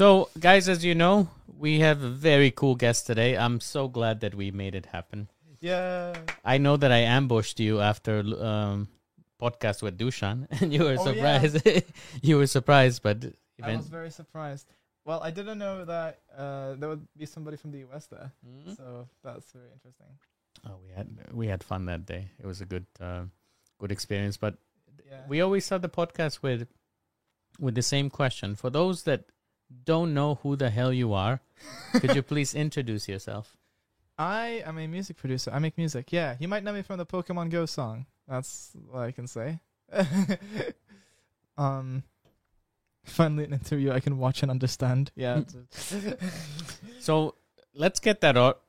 So, guys, as you know, we have a very cool guest today. I'm so glad that we made it happen. Yeah. I know that I ambushed you after um, podcast with Dushan, and you were Oh, yeah. surprised. you were surprised, but I was very surprised. Well, I didn't know that uh, there would be somebody from the US there, Mhm. so that's very interesting. Oh, we had we had fun that day. It was a good uh, good experience. But Yeah. we always start the podcast with with the same question. For those that don't know who the hell you are, could you please introduce yourself? I am a music producer. I make music. Yeah, you might know me from the Pokemon Go song. That's what I can say. um, finally an interview I can watch and understand. Yeah. So let's get that out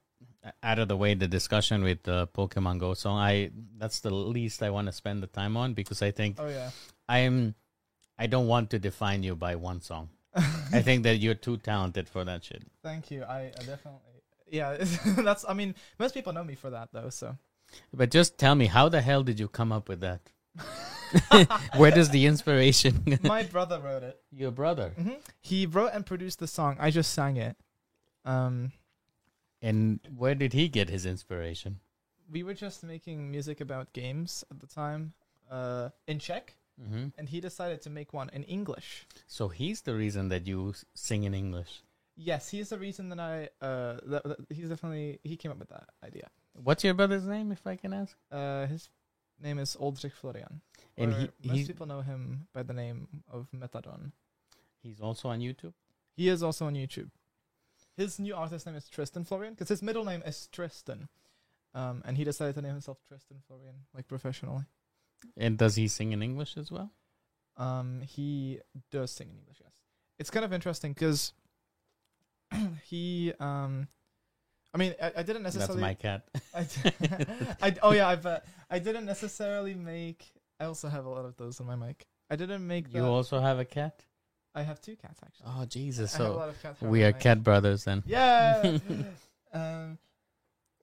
out of the way. The discussion with the Pokemon Go song. I that's the least I want to spend the time on because I think oh yeah. I am. I don't want to define you by one song. I think that you're too talented for that shit. Thank you. I, I definitely. Yeah, that's. I mean, most people know me for that though. So. But just tell me, how the hell did you come up with that? Where does the inspiration? My brother wrote it. Your brother. hmm He wrote and produced the song. I just sang it. Um, And where did he get his inspiration? we were just making music about games at the time, uh, in Czech, hmm and he decided to make one in English. So he's the reason that you sing in English. Yes, he's the reason that I. Uh, that, that- he's definitely he came up with that idea. What's your brother's name, if I can ask? Uh, his name is Oldrich Florian. And he, most people know him by the name of Metadon. he's also on YouTube. He is also on YouTube. His new artist name is Tristan Florian because his middle name is Tristan, um, and he decided to name himself Tristan Florian, like professionally. And does he sing in English as well? Um, he does sing in English. Yes, it's kind of interesting because he. Um, I mean, I, I didn't necessarily. That's my cat. I, I oh yeah, I bet I didn't necessarily make. I also have a lot of those on my mic. I didn't make. You also have a cat? I have two cats actually. Oh Jesus! I So lot of cat we are cat brothers then. Yeah. um,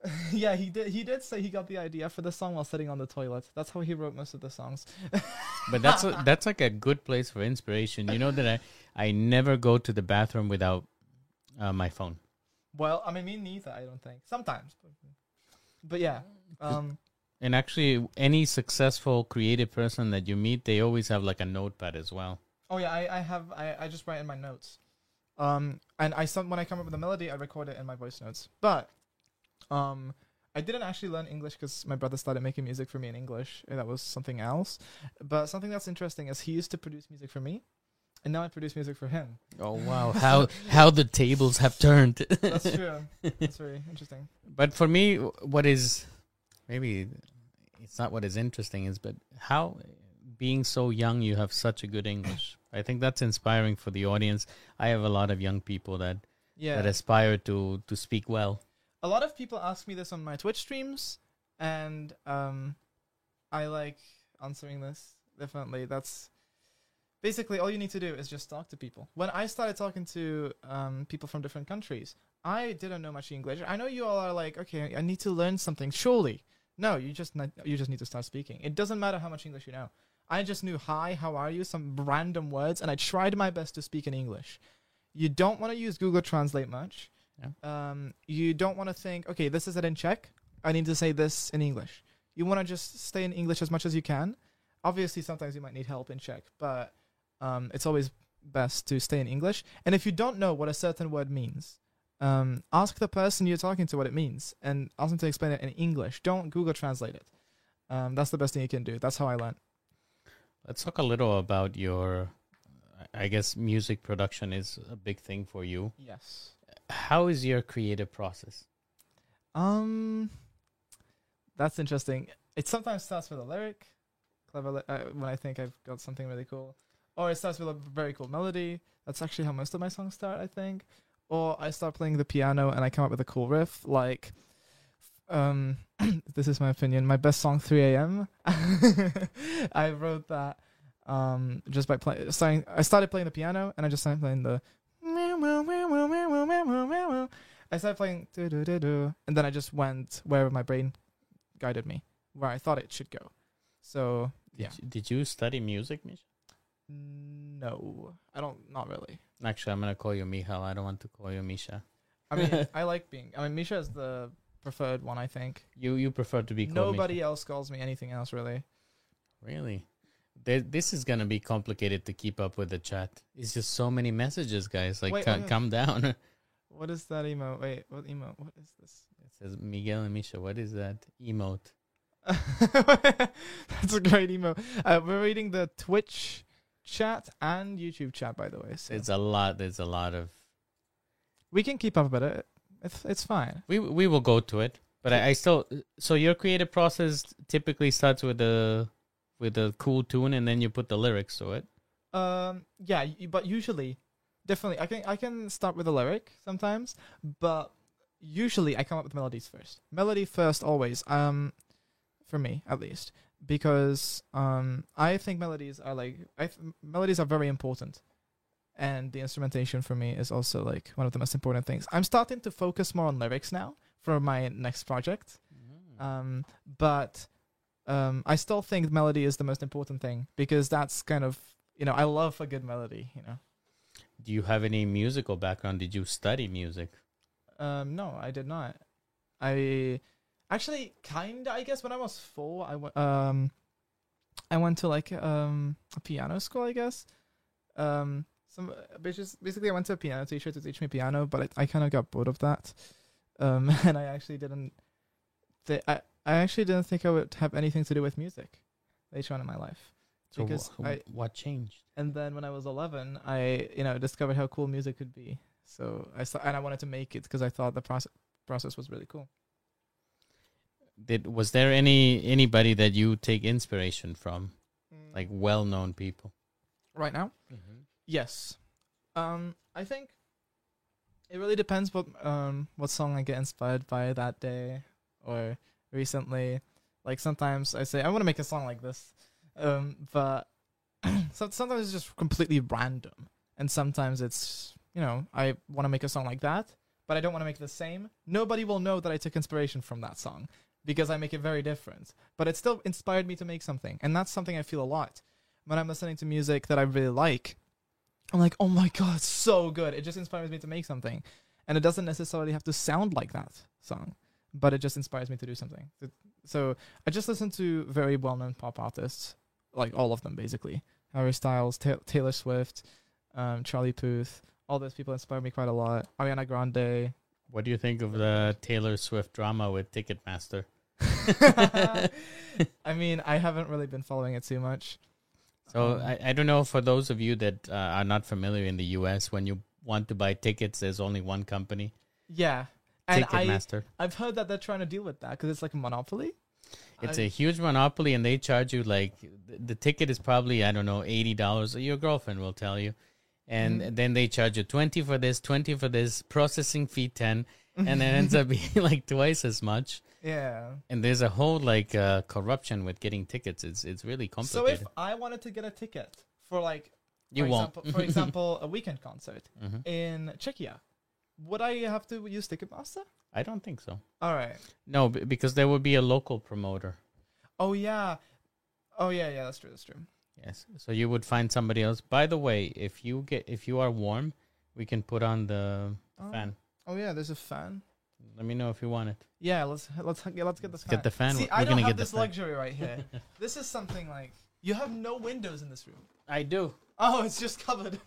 yeah, he did. He did say he got the idea for the song while sitting on the toilet. That's how he wrote most of the songs. But that's a, that's like a good place for inspiration. You know that I I never go to the bathroom without uh, my phone. well, I mean, me neither. I don't think sometimes, but, but yeah. Um, And actually, any successful creative person that you meet, they always have like a notepad as well. oh yeah, I, I have. I, I just write in my notes. Um, and I some when I come up with a melody, I record it in my voice notes. But, um. I didn't actually learn English because my brother started making music for me in English. That was something else. But something that's interesting is he used to produce music for me, and now I produce music for him. Oh wow, how how the tables have turned. That's true. That's very interesting. But for me, what is maybe it's not what is interesting is, but how being so young, you have such a good English. I think that's inspiring for the audience. I have a lot of young people that Yeah. that aspire to to speak well. A lot of people ask me this on my Twitch streams, and um, I like answering this. Definitely, that's basically all you need to do is just talk to people. When I started talking to um, people from different countries, I didn't know much English. I know you all are like, okay, I need to learn something. Surely, no, you just you just need to start speaking. It doesn't matter how much English you know. I just knew hi, how are you, some random words, and I tried my best to speak in English. You don't want to use Google Translate much. Yeah. Um, you don't want to think, okay, this is it in Czech. I need to say this in English. You want to just stay in English as much as you can. Obviously, sometimes you might need help in Czech, but um, it's always best to stay in English. And if you don't know what a certain word means, um, ask the person you're talking to what it means and ask them to explain it in English. Don't Google Translate it. Um, that's the best thing you can do. That's how I learned. Let's talk a little about your. I guess music production is a big thing for you. Yes. How is your creative process? Um, that's interesting. It sometimes starts with a lyric, clever li- uh, when I think I've got something really cool, or it starts with a very cool melody. That's actually how most of my songs start, I think. Or I start playing the piano and I come up with a cool riff, like, um, this is my opinion. My best song, 3 a.m. I wrote that um just by playing. I started playing the piano and I just started playing the. I started playing and then I just went wherever my brain guided me, where I thought it should go. So Did, yeah, you, did you study music, Misha? No, I don't. Not really. Actually, I'm gonna call you Michal. I don't want to call you Misha. I mean, I like being. I mean, Misha is the preferred one. I think. You you prefer to be called Nobody else calls me anything else really. Really? There, this is gonna be complicated to keep up with the chat. It's just so many messages, guys. Like, Wait, ca- calm down. What is that emote? Wait, what emote? What is this? It says Miguel and Misha. What is that emote? That's a great emote. Uh, we're reading the Twitch chat and YouTube chat, by the way. So It's a lot. There's a lot of. we can keep up with it. It's it's fine. We we will go to it, but I, I still. So your creative process typically starts with a with a cool tune, and then you put the lyrics to it. Um, yeah, but usually, definitely, I can I can start with a lyric sometimes, but usually I come up with melodies first. Melody first, always. Um, for me at least, because um, I think melodies are like I th- melodies are very important, and the instrumentation for me is also like one of the most important things. I'm starting to focus more on lyrics now for my next project. Um, but um, I still think melody is the most important thing because that's kind of you know I love a good melody. You know. Do you have any musical background? Did you study music? Um, no, I did not. I actually kind of I guess when I was four, I went um, I went to like um a piano school, I guess. Um, some basically I went to a piano teacher to teach me piano, but I, I kind of got bored of that. Um, and I actually didn't. Th- I I actually didn't think I would have anything to do with music later on in my life. So Because wh- I- what changed? And then when I was 11, I you know discovered how cool music could be. So I sta- and I wanted to make it because I thought the process process was really cool. Did was there any anybody that you take inspiration from, like well-known people? right now, yes. Um, I think it really depends what um what song I get inspired by that day or recently. Like sometimes I say I want to make a song like this, um, but so, sometimes it's just completely random, and sometimes it's you know I want to make a song like that, but I don't want to make the same. Nobody will know that I took inspiration from that song because I make it very different. But it still inspired me to make something, and that's something I feel a lot when I'm listening to music that I really like. I'm like, oh my god, so good! It just inspires me to make something, and it doesn't necessarily have to sound like that song, but it just inspires me to do something. So I just listen to very well-known pop artists, like all of them basically. Harry Styles, Ta- Taylor Swift, um, Charlie Puth. All those people inspire me quite a lot. Ariana Grande. What do you think of the Taylor Swift drama with Ticketmaster? I mean, I haven't really been following it too much. So Um, I, I don't know for those of you that uh, are not familiar in the U.S. when you want to buy tickets, there's only one company, yeah, and I Ticketmaster. I've heard that they're trying to deal with that because it's like a monopoly. It's I- a huge monopoly, and they charge you like the, the ticket is probably I don't know eighty dollars. Your girlfriend will tell you, and Mhm. then they charge you twenty for this, twenty for this, processing fee ten, and it ends up being like twice as much. yeah. And there's a whole like uh, corruption with getting tickets. It's it's really complicated. So if. I wanted to get a ticket for like you for won't. example, for example a weekend concert Mhm. in Czechia, would I have to use Ticketmaster? I don't think so. All right. No, b- because there would be a local promoter. Oh yeah. Oh yeah, yeah, that's true. That's true. Yes. So you would find somebody else. By the way, if you get if you are warm, we can put on the Oh. fan. Oh yeah, there's a fan. Let me know if you want it. Yeah, let's let's yeah, let's get the fan. Get the fan. See, We're I don't get have this luxury right here. this is something like you have no windows in this room. I do. Oh, it's just covered.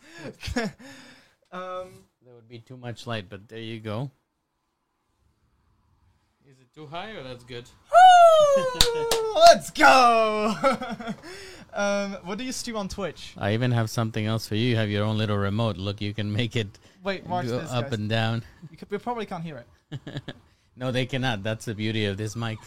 um, There would be too much light, but there you go. Is it too high or that's good? let's go. um, what do you stream on Twitch? I even have something else for you. You have your own little remote. Look, you can make it Wait, watch go this. up guys. and down. You, could, you probably can't hear it. no, they cannot. That's the beauty of this mic.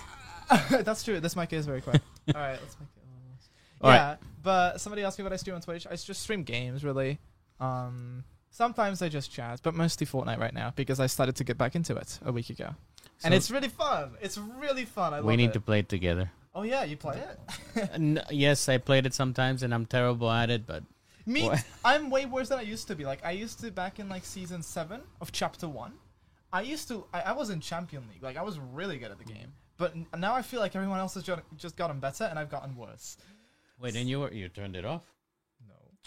That's true. This mic is very quiet. All right, let's make it. a little less. All right. yeah, but somebody asked me what I stream on Twitch. I just stream games, really. Um, sometimes I just chat, but mostly Fortnite right now because I started to get back into it a week ago, and it's really fun. It's really fun. I love we need it. to play it together. Oh yeah, you play it. Uh, n- yes, I played it sometimes, and I'm terrible at it. But Me, What? I'm way worse than I used to be. Like I used to back in like season seven of chapter one. I used to. I, I was in champion league. Like I was really good at the game. But n- now I feel like everyone else has ju- just gotten better, and I've gotten worse. wait, and you were, you turned it off?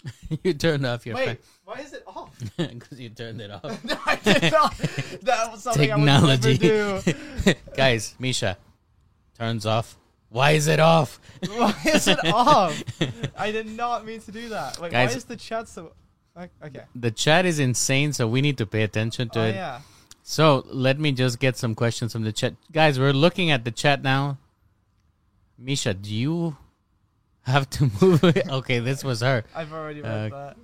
You turned off your Wait, why is it off? because you turned it off. no, I did not. That was something Technology. I would never do. Guys, Misha turns off. Why is it off? Why is it off? I did not mean to do that. Wait, Guys- why is the chat so? Okay. The chat is insane, so we need to pay attention to Oh it. yeah. So let me just get some questions from the chat. Guys, we're looking at the chat now. Misha, do you have to move it? Okay, this was her. I've already read Uh, that.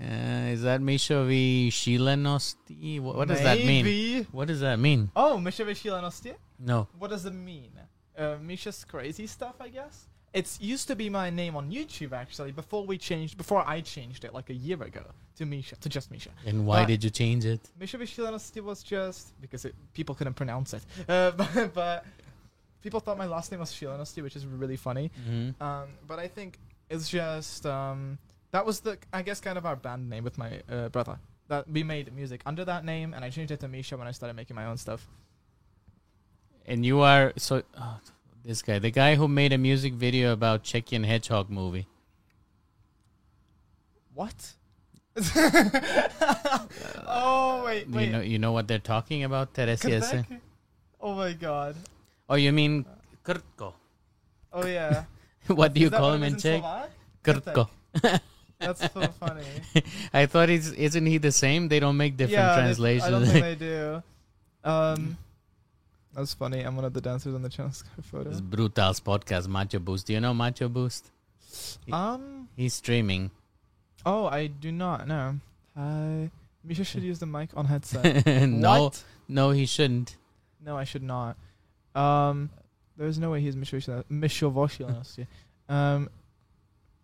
Uh, is that Misha v Shilenosti? What, what does that mean? What does that mean? Oh, Misha Vishilanosti? No. What does it mean? Uh, Misha's crazy stuff, I guess. It's used to be my name on YouTube actually. Before we changed, before I changed it like a year ago to Misha, to just Misha. And why Uh, did you change it? Misha Vishilanosti was just because it, people couldn't pronounce it. Uh, but, but people thought my last name was Shilanosti, which is really funny. hmm Um, but I think it's just um, that was the I guess kind of our band name with my uh, brother. That we made music under that name, and I changed it to Misha when I started making my own stuff. And you are so oh, this guy, the guy who made a music video about Chechen Hedgehog movie. What? oh wait, wait. You know, you know what they're talking about, Teresa. Oh my god. Oh, you mean Kurtko? Oh yeah. what do you call him in Czech? Slovak? Kurtko. That's so funny. I thought he's isn't he the same? They don't make different yeah, translations. I don't think they do. Um, that's funny. I'm one of the dancers on the chance photo. This Brutals podcast, Macho Boost. Do you know Macho Boost? Um. He's streaming. Oh, I do not know. Hi. Misha should use the mic on headset. no, What? no, he shouldn't. No, I should not. Um, there's no way he's Misha Um,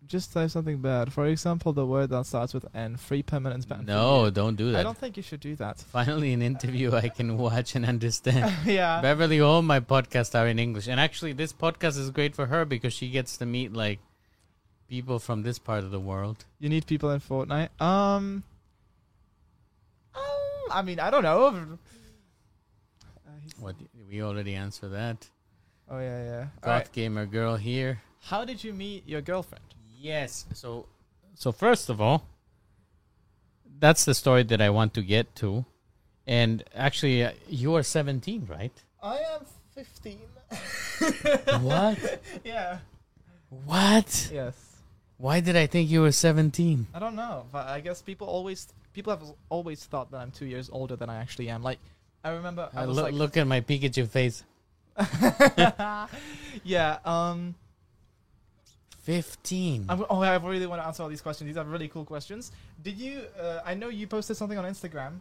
just type something bad. For example, the word that starts with N. Free permanent ban. No, don't do that. I don't think you should do that. Finally, an interview I can watch and understand. yeah. Beverly, all my podcasts are in English, and actually, this podcast is great for her because she gets to meet like people from this part of the world. You need people in Fortnite. Um, um, I mean, I don't know. Uh, What we already answered that. Oh yeah, yeah. Goth right. gamer girl here. How did you meet your girlfriend? Yes. So, so first of all, that's the story that I want to get to, and actually, uh, you are seventeen, right? I am 15. What? Yeah. What? Yes. Why did I think you were seventeen? I don't know, but I guess people always people have always thought that I'm two years older than I actually am. Like, I remember I Uh, was look, like, look at my Pikachu face. yeah. Um. Fifteen. I'm, oh, I really want to answer all these questions. These are really cool questions. Did you? Uh, I know you posted something on Instagram,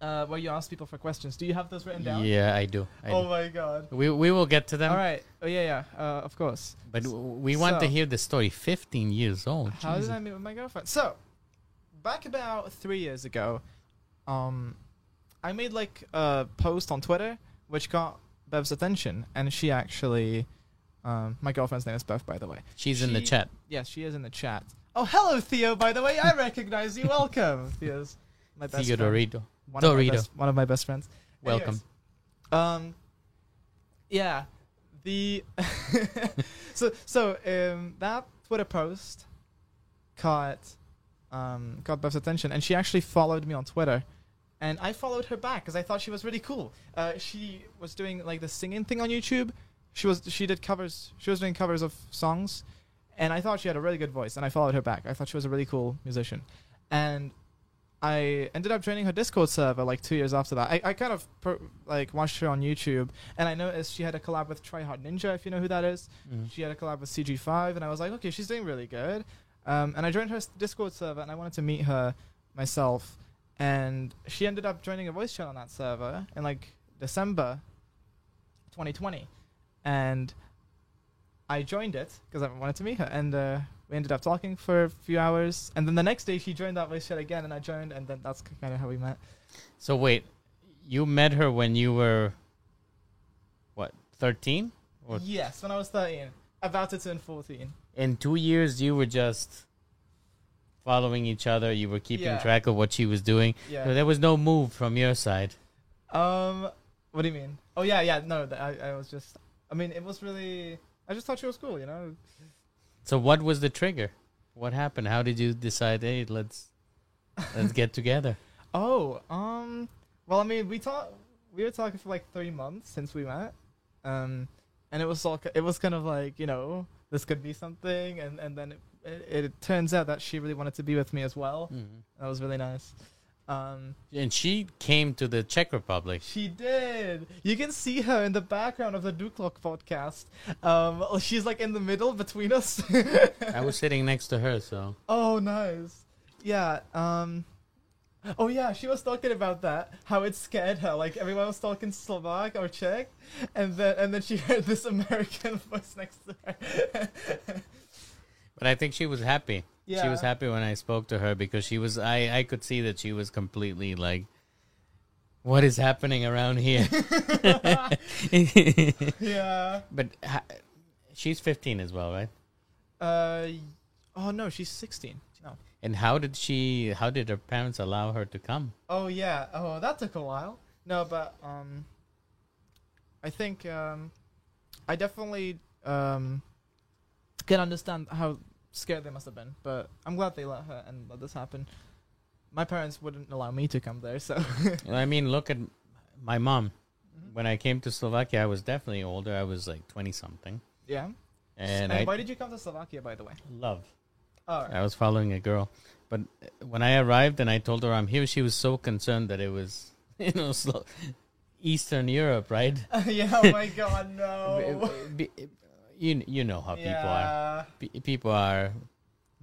uh, where you asked people for questions. Do you have those written down? Yeah, I do. I Oh do. my god. We we will get to them. All right. Oh yeah, yeah. Uh, of course. But w- we want to hear the story. Fifteen years old. How did Jesus. I meet with my girlfriend? So, back about three years ago, um, I made like a post on Twitter which got Bev's attention, and she actually, um, my girlfriend's name is Bev, by the way. She's in the chat. Yes, she is in the chat. Oh, hello, Theo. By the way, I recognize you. Welcome, Theo's my best friend. Theodorito. One of, Dorito. best, one of my best friends. Welcome. Anyways, um, yeah, the so so um that Twitter post caught um got Bev's attention, and she actually followed me on Twitter, and I followed her back because I thought she was really cool. Uh, she was doing like the singing thing on YouTube. She was she did covers. She was doing covers of songs, and I thought she had a really good voice, and I followed her back. I thought she was a really cool musician, and I ended up joining her Discord server like two years after that. I, I kind of per, like watched her on YouTube, and I noticed she had a collab with Tryhard Ninja, if you know who that is. Mm. She had a collab with CG5, and I was like, okay, she's doing really good. Um, and I joined her Discord server, and I wanted to meet her myself. And she ended up joining a voice chat on that server in like December 2020, and I joined it because I wanted to meet her, and uh, we ended up talking for a few hours. And then the next day, she joined that voice chat again, and I joined, and then that's kind of how we met. So wait, you met her when you were what, 13? Or yes, when I was 13, about to turn 14. in 2 years you were just following each other, you were keeping Yeah. track of what she was doing. So Yeah. there was no move from your side. Um, what do you mean? Oh yeah, yeah. No, th- I, I was just. I mean, it was really. I just thought she was cool, you know. So what was the trigger? What happened? How did you decide? Hey, let's let's get together. Oh, um, well, I mean, we talked, we were talking for like three months since we met, um, and it was all, ki- it was kind of like, you know, this could be something, and and then it, it, it turns out that she really wanted to be with me as well. Mhm. That was really nice. Um, And she came to the Czech Republic. she did. You can see her in the background of the Duklock podcast. Um, she's like in the middle between us. I was sitting next to her, so Oh, nice. Yeah. Um. Oh yeah, she was talking about that. How it scared her. Like everyone was talking Slovak or Czech, and then and then she heard this American voice next to her. but I think she was happy. yeah. She was happy when I spoke to her because she was I I could see that she was completely like what is happening around here? Yeah. but ha- she's 15 as well, right? Uh. Oh no, she's sixteen. No. And how did she how did her parents allow her to come? Oh yeah. Oh, that took a while. No, but um, I think um, I definitely um can understand how scared they must have been. But I'm glad they let her and let this happen. My parents wouldn't allow me to come there, so I mean, look at my mom. Mm-hmm. When I came to Slovakia, I was definitely older. I was like 20 something. yeah. And And I why did you come to Slovakia, by the way? love Oh, I was following a girl, but when I arrived and I told her I'm here, she was so concerned that it was, you know, Slo- Eastern Europe, right? yeah. Oh my God, no. You you know how people are. P- people are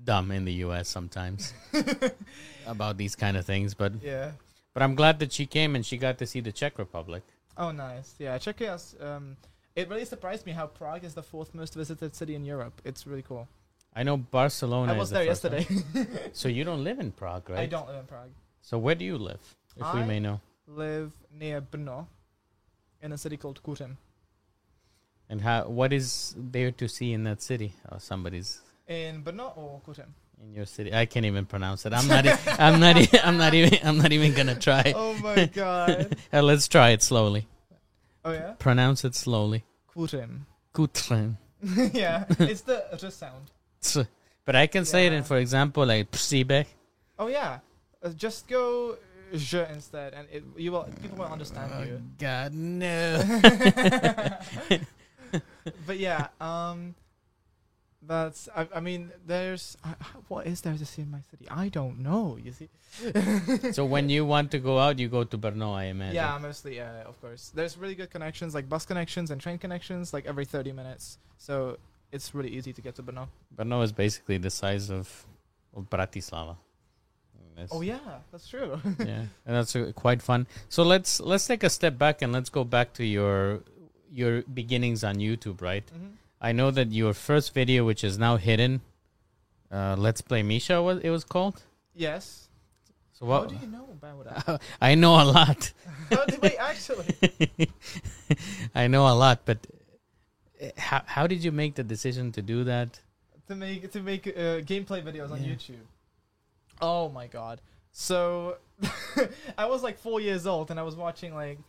dumb in the U.S. sometimes about these kind of things, but Yeah. but I'm glad that she came and she got to see the Czech Republic. Oh, nice. Yeah, it. Um, it really surprised me how Prague is the fourth most visited city in Europe. It's really cool. I know Barcelona. I was the there yesterday. So you don't live in Prague, right? I don't live in Prague. So where do you live, if we may know? Live near Brno, in a city called Kuřim. And how? What is there to see in that city? Or somebody's In Brno or Kuřim? in your city. I can't even pronounce it. I'm not. e- I'm not. e- I'm not even. I'm not even gonna try. Oh my god. Uh, let's try it slowly. oh yeah? Pronounce it slowly. Kuřim. Kutlen. yeah, it's the just sound. But I can say it in, for example, like Psibek. Oh yeah. Uh, just go je instead and it, you will people will understand you. God no. but yeah, um that's I, I mean there's I- what is there to see in my city? I don't know, you see. so when you want to go out, you go to Brno, I imagine. Yeah, mostly, yeah, of course. There's really good connections, like bus connections and train connections, like every 30 minutes. So it's really easy to get to Brno. Brno is basically the size of, of Bratislava. That's- Oh yeah, that's true. yeah, and that's uh, quite fun. So let's let's take a step back and let's go back to your your beginnings on YouTube, right? hmm I know that your first video, which is now hidden, uh, Let's Play Misha, was it was called. Yes. So what? How do you know about that? I know a lot. How do, wait, actually. I know a lot, but uh, how how did you make the decision to do that? to make to make uh, gameplay videos on Yeah. YouTube. Oh my god! So I was like four years old and I was watching like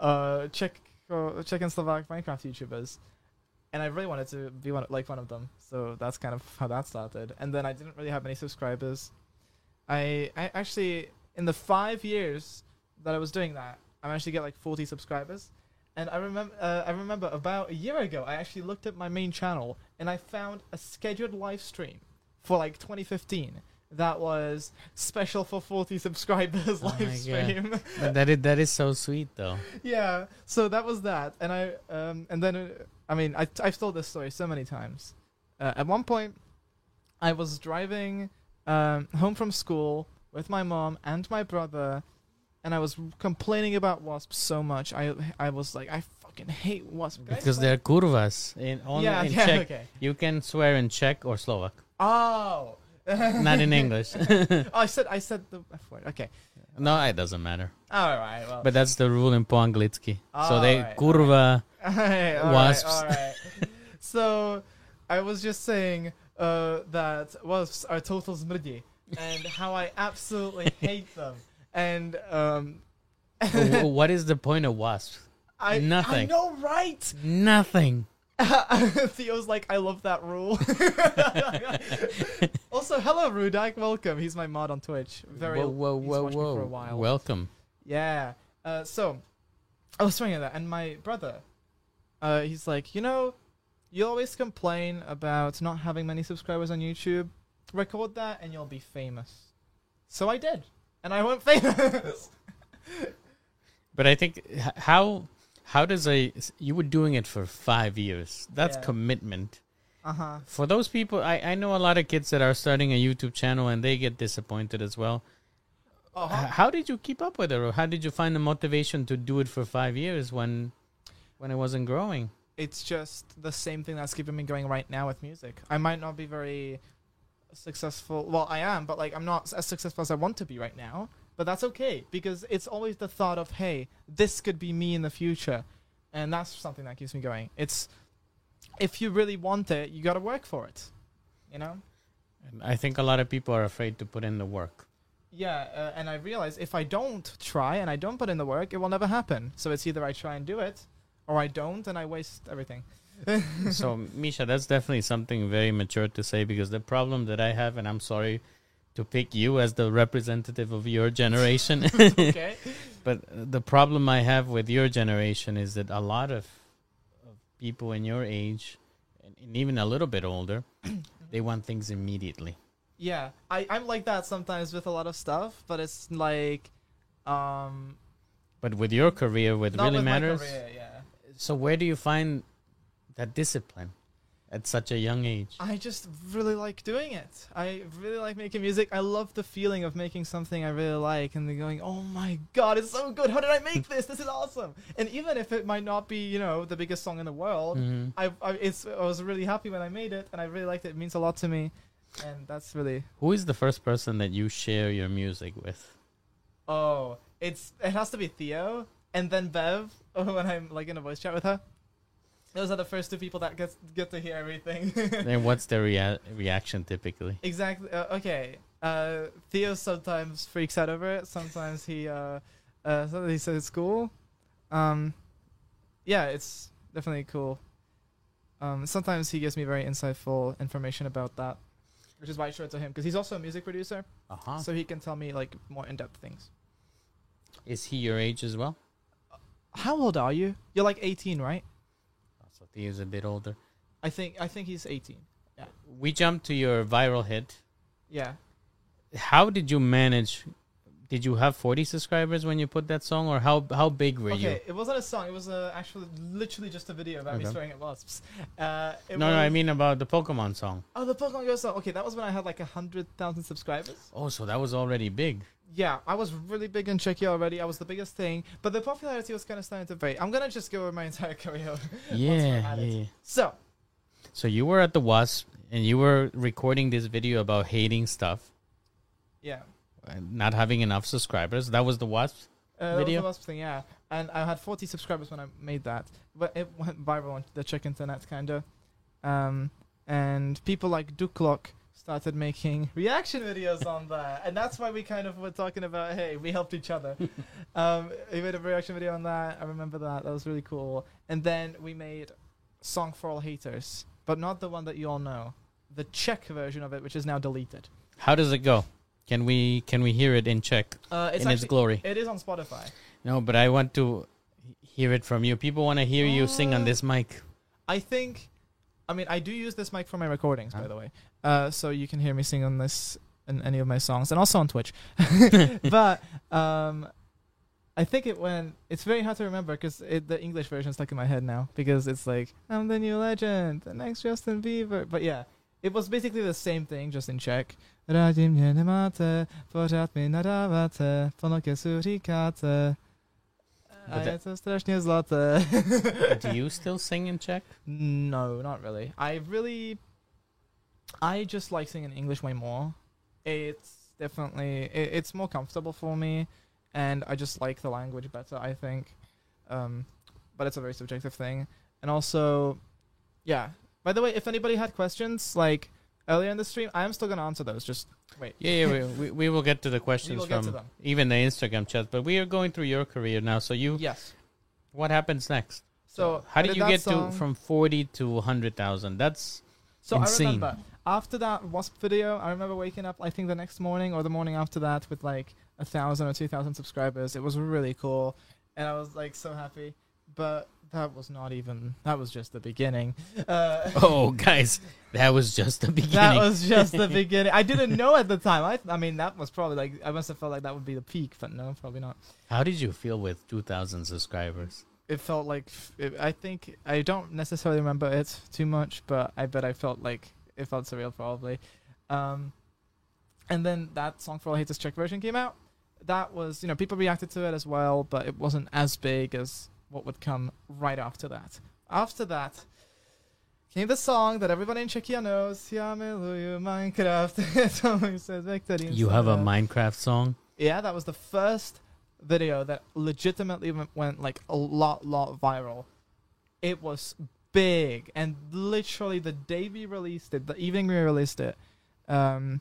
uh Czech uh, Czech and Slovak Minecraft YouTubers, and I really wanted to be one like one of them. So that's kind of how that started. And then I didn't really have many subscribers. I I actually in the five years that I was doing that, I managed to get like forty subscribers. And I remember, uh, I remember about a year ago, I actually looked at my main channel and I found a scheduled live stream for like 2015 that was special for 40 subscribers Oh live stream. That is that is so sweet, though. yeah, so that was that, and I um and then uh, I mean I I've told this story so many times. Uh, at one point, I was driving um home from school with my mom and my brother, and I was complaining about wasps so much. I I was like I fucking hate wasps Because they're kurvas in only yeah in yeah Czech. okay. You can swear in Czech or Slovak, Oh. not in English. oh, I said I said the F word. Okay. no, it doesn't matter. All right. Well. But that's the rule in po anglicky. so they Alright, kurva. Wasps. so, I was just saying uh, that wasps are total smrdi, and how I absolutely hate them. And um, what is the point of wasps? I I Nothing. know, right? Nothing. Theo's like, I love that rule. also, hello, Rudak. Welcome. He's my mod on Twitch. Very. whoa, whoa, whoa, whoa! For a while. Welcome. Yeah. Uh, so, I was saying that, and my brother, uh, he's like, you know, you always complain about not having many subscribers on YouTube. Record that, and you'll be famous. So I did, and I went famous. But I think how how does a you were doing it for five years? That's Yeah. commitment. uh huh. For those people, I I know a lot of kids that are starting a YouTube channel and they get disappointed as well. Uh-huh. How did you keep up with it, or how did you find the motivation to do it for five years when when it wasn't growing? it's just the same thing that's keeping me going right now with music. I might not be very successful. Well, I am, but like I'm not as successful as I want to be right now. But that's okay because it's always the thought of, hey, this could be me in the future, and that's something that keeps me going. It's if you really want it, you got to work for it. You know. And I think a lot of people are afraid to put in the work. Yeah, uh, and I realize if I don't try and I don't put in the work, it will never happen. So it's either I try and do it, or I don't, and I waste everything. so Misha, that's definitely something very mature to say because the problem that I have, and I'm sorry to pick you as the representative of your generation, okay. but the problem I have with your generation is that a lot of, of people in your age, and, and even a little bit older, they want things immediately. Yeah, I I'm like that sometimes with a lot of stuff, but it's like, um, But with your career, what really with matters. Career, yeah. So where do you find that discipline at such a young age? I just really like doing it. I really like making music. I love the feeling of making something I really like and then going, "Oh my god, it's so good. How did I make this? This is awesome." And even if it might not be, you know, the biggest song in the world, Mhm. I I it's I was really happy when I made it and I really liked it. It means a lot to me. And that's really Who is the first person that you share your music with? Oh, it's it has to be Theo and then Bev when I'm like in a voice chat with her. Those are the first two people that get get to hear everything. and what's their rea- reaction typically? exactly. Uh, okay. Uh, Theo sometimes freaks out over it. Sometimes he uh, uh, sometimes he says it's cool. Um, yeah, it's definitely cool. Um, sometimes he gives me very insightful information about that, which is why I show it to him because he's also a music producer, Uh-huh. so he can tell me like more in depth things. Is he your age as well? How old are you? You're like 18, right? So Theo's a bit older. I think I think he's 18. Yeah. We jumped to your viral hit. Yeah. How did you manage? Did you have 40 subscribers when you put that song, or how how big were okay, you? it wasn't a song. It was uh, actually literally just a video about me Okay. staring at wasps. Uh, it No, no, I mean about the Pokemon song. Oh, the Pokemon Go song. Okay, that was when I had like a hundred thousand subscribers. Oh, so that was already big. Yeah, I was really big in Czechia already. I was the biggest thing, but the popularity was kind of starting to fade. I'm gonna just go over my entire career. Yeah, yeah, yeah. So, So you were at the Wasp, and you were recording this video about hating stuff, yeah, and not having enough subscribers. That was the Wasp. uh, Video? That was the wasp thing. Yeah, and I had 40 subscribers when I made that, but it went viral on the Czech internet, kinda. Um, and people like Duklock started making reaction videos on that, and that's why we kind of were talking about, hey, we helped each other. um, we made a reaction video on that. I remember that. That was really cool. And then we made "Song for All Haters," but not the one that you all know, the Czech version of it, which is now deleted. How does it go? Can we can we hear it in Czech Uh, it's in its glory? it is on Spotify. No, but I want to hear it from you. People want to hear you sing on Uh, this mic. I think, I mean, I do use this mic for my recordings, by the way. Uh, so you can hear me sing on this in any of my songs, and also on Twitch. but um, I think it went. It's very hard to remember because the English version stuck in my head now because it's like I'm the new legend, the next Justin Bieber. But yeah, it was basically the same thing, just in Czech. Rádi mě nemáte, pořád mi nadáváte, plno kesu říkáte. A that- je to strašně zlaté. Do you still sing in Czech? No, not really. I really, I just like singing English way more. It's definitely it, it's more comfortable for me, and I just like the language better. I think, um, but it's a very subjective thing. And also, yeah. By the way, if anybody had questions like earlier in the stream, I am still gonna answer those. Just wait. Yeah, yeah. we, we, we will get to the questions to from even the Instagram chat, but we are going through your career now. So you, Yes. what happens next? So how did you get song. to from forty to hundred thousand? That's So Insane. I remember after that Wasp video, I remember waking up I think the next morning or the morning after that with like a thousand or two thousand subscribers. It was really cool, and I was like so happy. But that was not even. That was just the beginning. Uh, oh, guys, that was just the beginning. that was just the beginning. I didn't know at the time. I I mean that was probably like I must have felt like that would be the peak, but no, probably not. How did you feel with two thousand subscribers? It felt like it, I think I don't necessarily remember it too much, but I bet I felt like it felt surreal probably. Um, and then that song for all haters check version came out. That was you know people reacted to it as well, but it wasn't as big as what would come right after that. After that came the song that everybody in Czechia knows. Minecraft. Someone says victory. You have a Minecraft song. yeah, that was the first video that legitimately went, went like a lot, lot viral. It was big, and literally the day we released it, the evening we released it, um,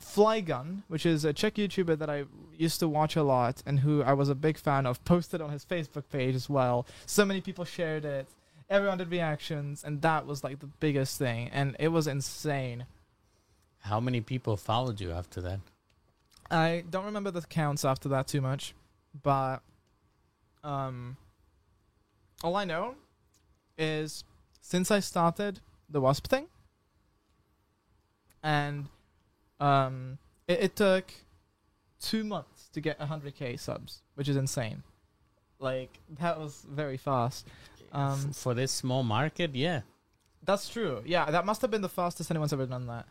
Flygun, which is a Czech YouTuber that I used to watch a lot and who I was a big fan of, posted on his Facebook page as well. So many people shared it. Everyone did reactions, and that was like the biggest thing, and it was insane. How many people followed you after that? I don't remember the counts after that too much, but um, all I know is since I started the Wasp thing, and um, it, it took two months to get 100k subs, which is insane. Like that was very fast. Um, for this small market, yeah, That's true. Yeah, that must have been the fastest anyone's ever done that.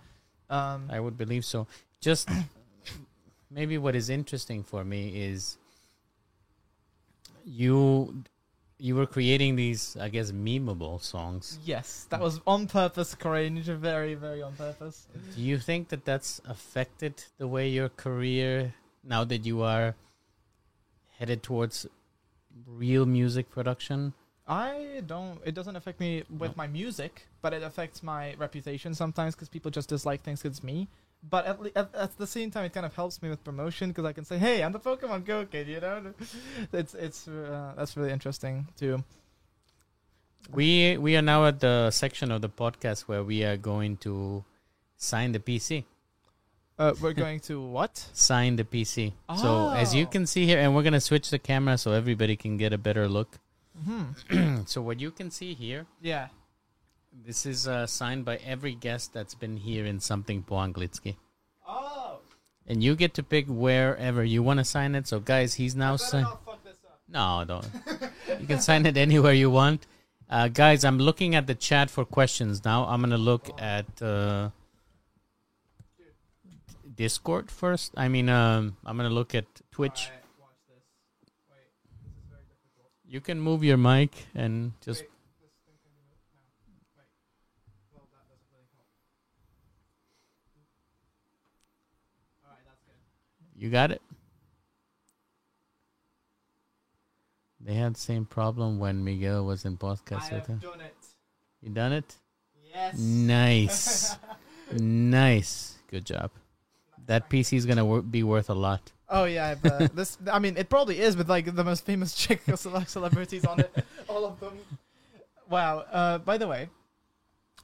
Um, I would believe so. Just maybe what is interesting for me is you you were creating these, I guess, memeable songs. yes, that was on purpose, Cringe. Very, very on purpose. Do you think that that's affected the way your career now that you are headed towards real music production? I don't. It doesn't affect me with my music, but it affects my reputation sometimes because people just dislike things it's me. But at, le- at at the same time, it kind of helps me with promotion because I can say, "Hey, I'm the Pokemon Go kid," you know. it's it's uh, that's really interesting too. We we are now at the section of the podcast where we are going to sign the PC. Uh, we're going to what? Sign the PC. So as you Oh. can see here, and we're gonna switch the camera so everybody can get a better look. Hmm. so what you can see here, Yeah. This is uh, signed by every guest that's been here in something po anglicky. Oh. And you get to pick wherever you want to sign it. So guys, he's now signed. not fuck this up. No, don't. you can sign it anywhere you want. Uh, guys, I'm looking at the chat for questions now. I'm gonna look at uh, Discord first. I mean, um, I'm gonna look at Twitch. Alright, watch this. Wait, this is very difficult. You can move your mic and just. Wait, this thing can be moved? No. Wait. Well, that doesn't really help. Alright, that's good. You got it. They had the same problem when Miguel was in podcast I with him. done it. You done it? Yes. Nice, nice, good job. That PC is gonna wor- be worth a lot. Oh yeah, but this. I mean, it probably is with like the most famous Czech celebrities on it. All of them. Wow. Uh, by the way,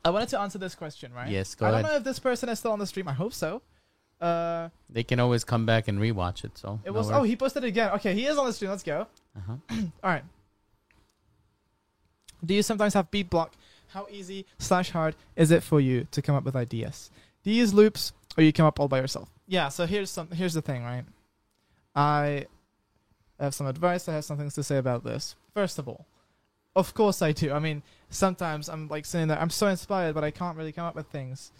I wanted to answer this question, right? Yes, go I don't know if this person is still on the stream. I hope so. Uh, They can always come back and rewatch it. So it was. worries. Oh, he posted it again. Okay, he is on the stream. Let's go. Uh-huh. All right. Do you sometimes have beat block? How easy slash hard is it for you to come up with ideas? Do you use loops or you come up all by yourself? Yeah. So here's some. Here's the thing, right? I have some advice. I have some things to say about this. First of all, of course I do. I mean, sometimes I'm like saying that I'm so inspired, but I can't really come up with things.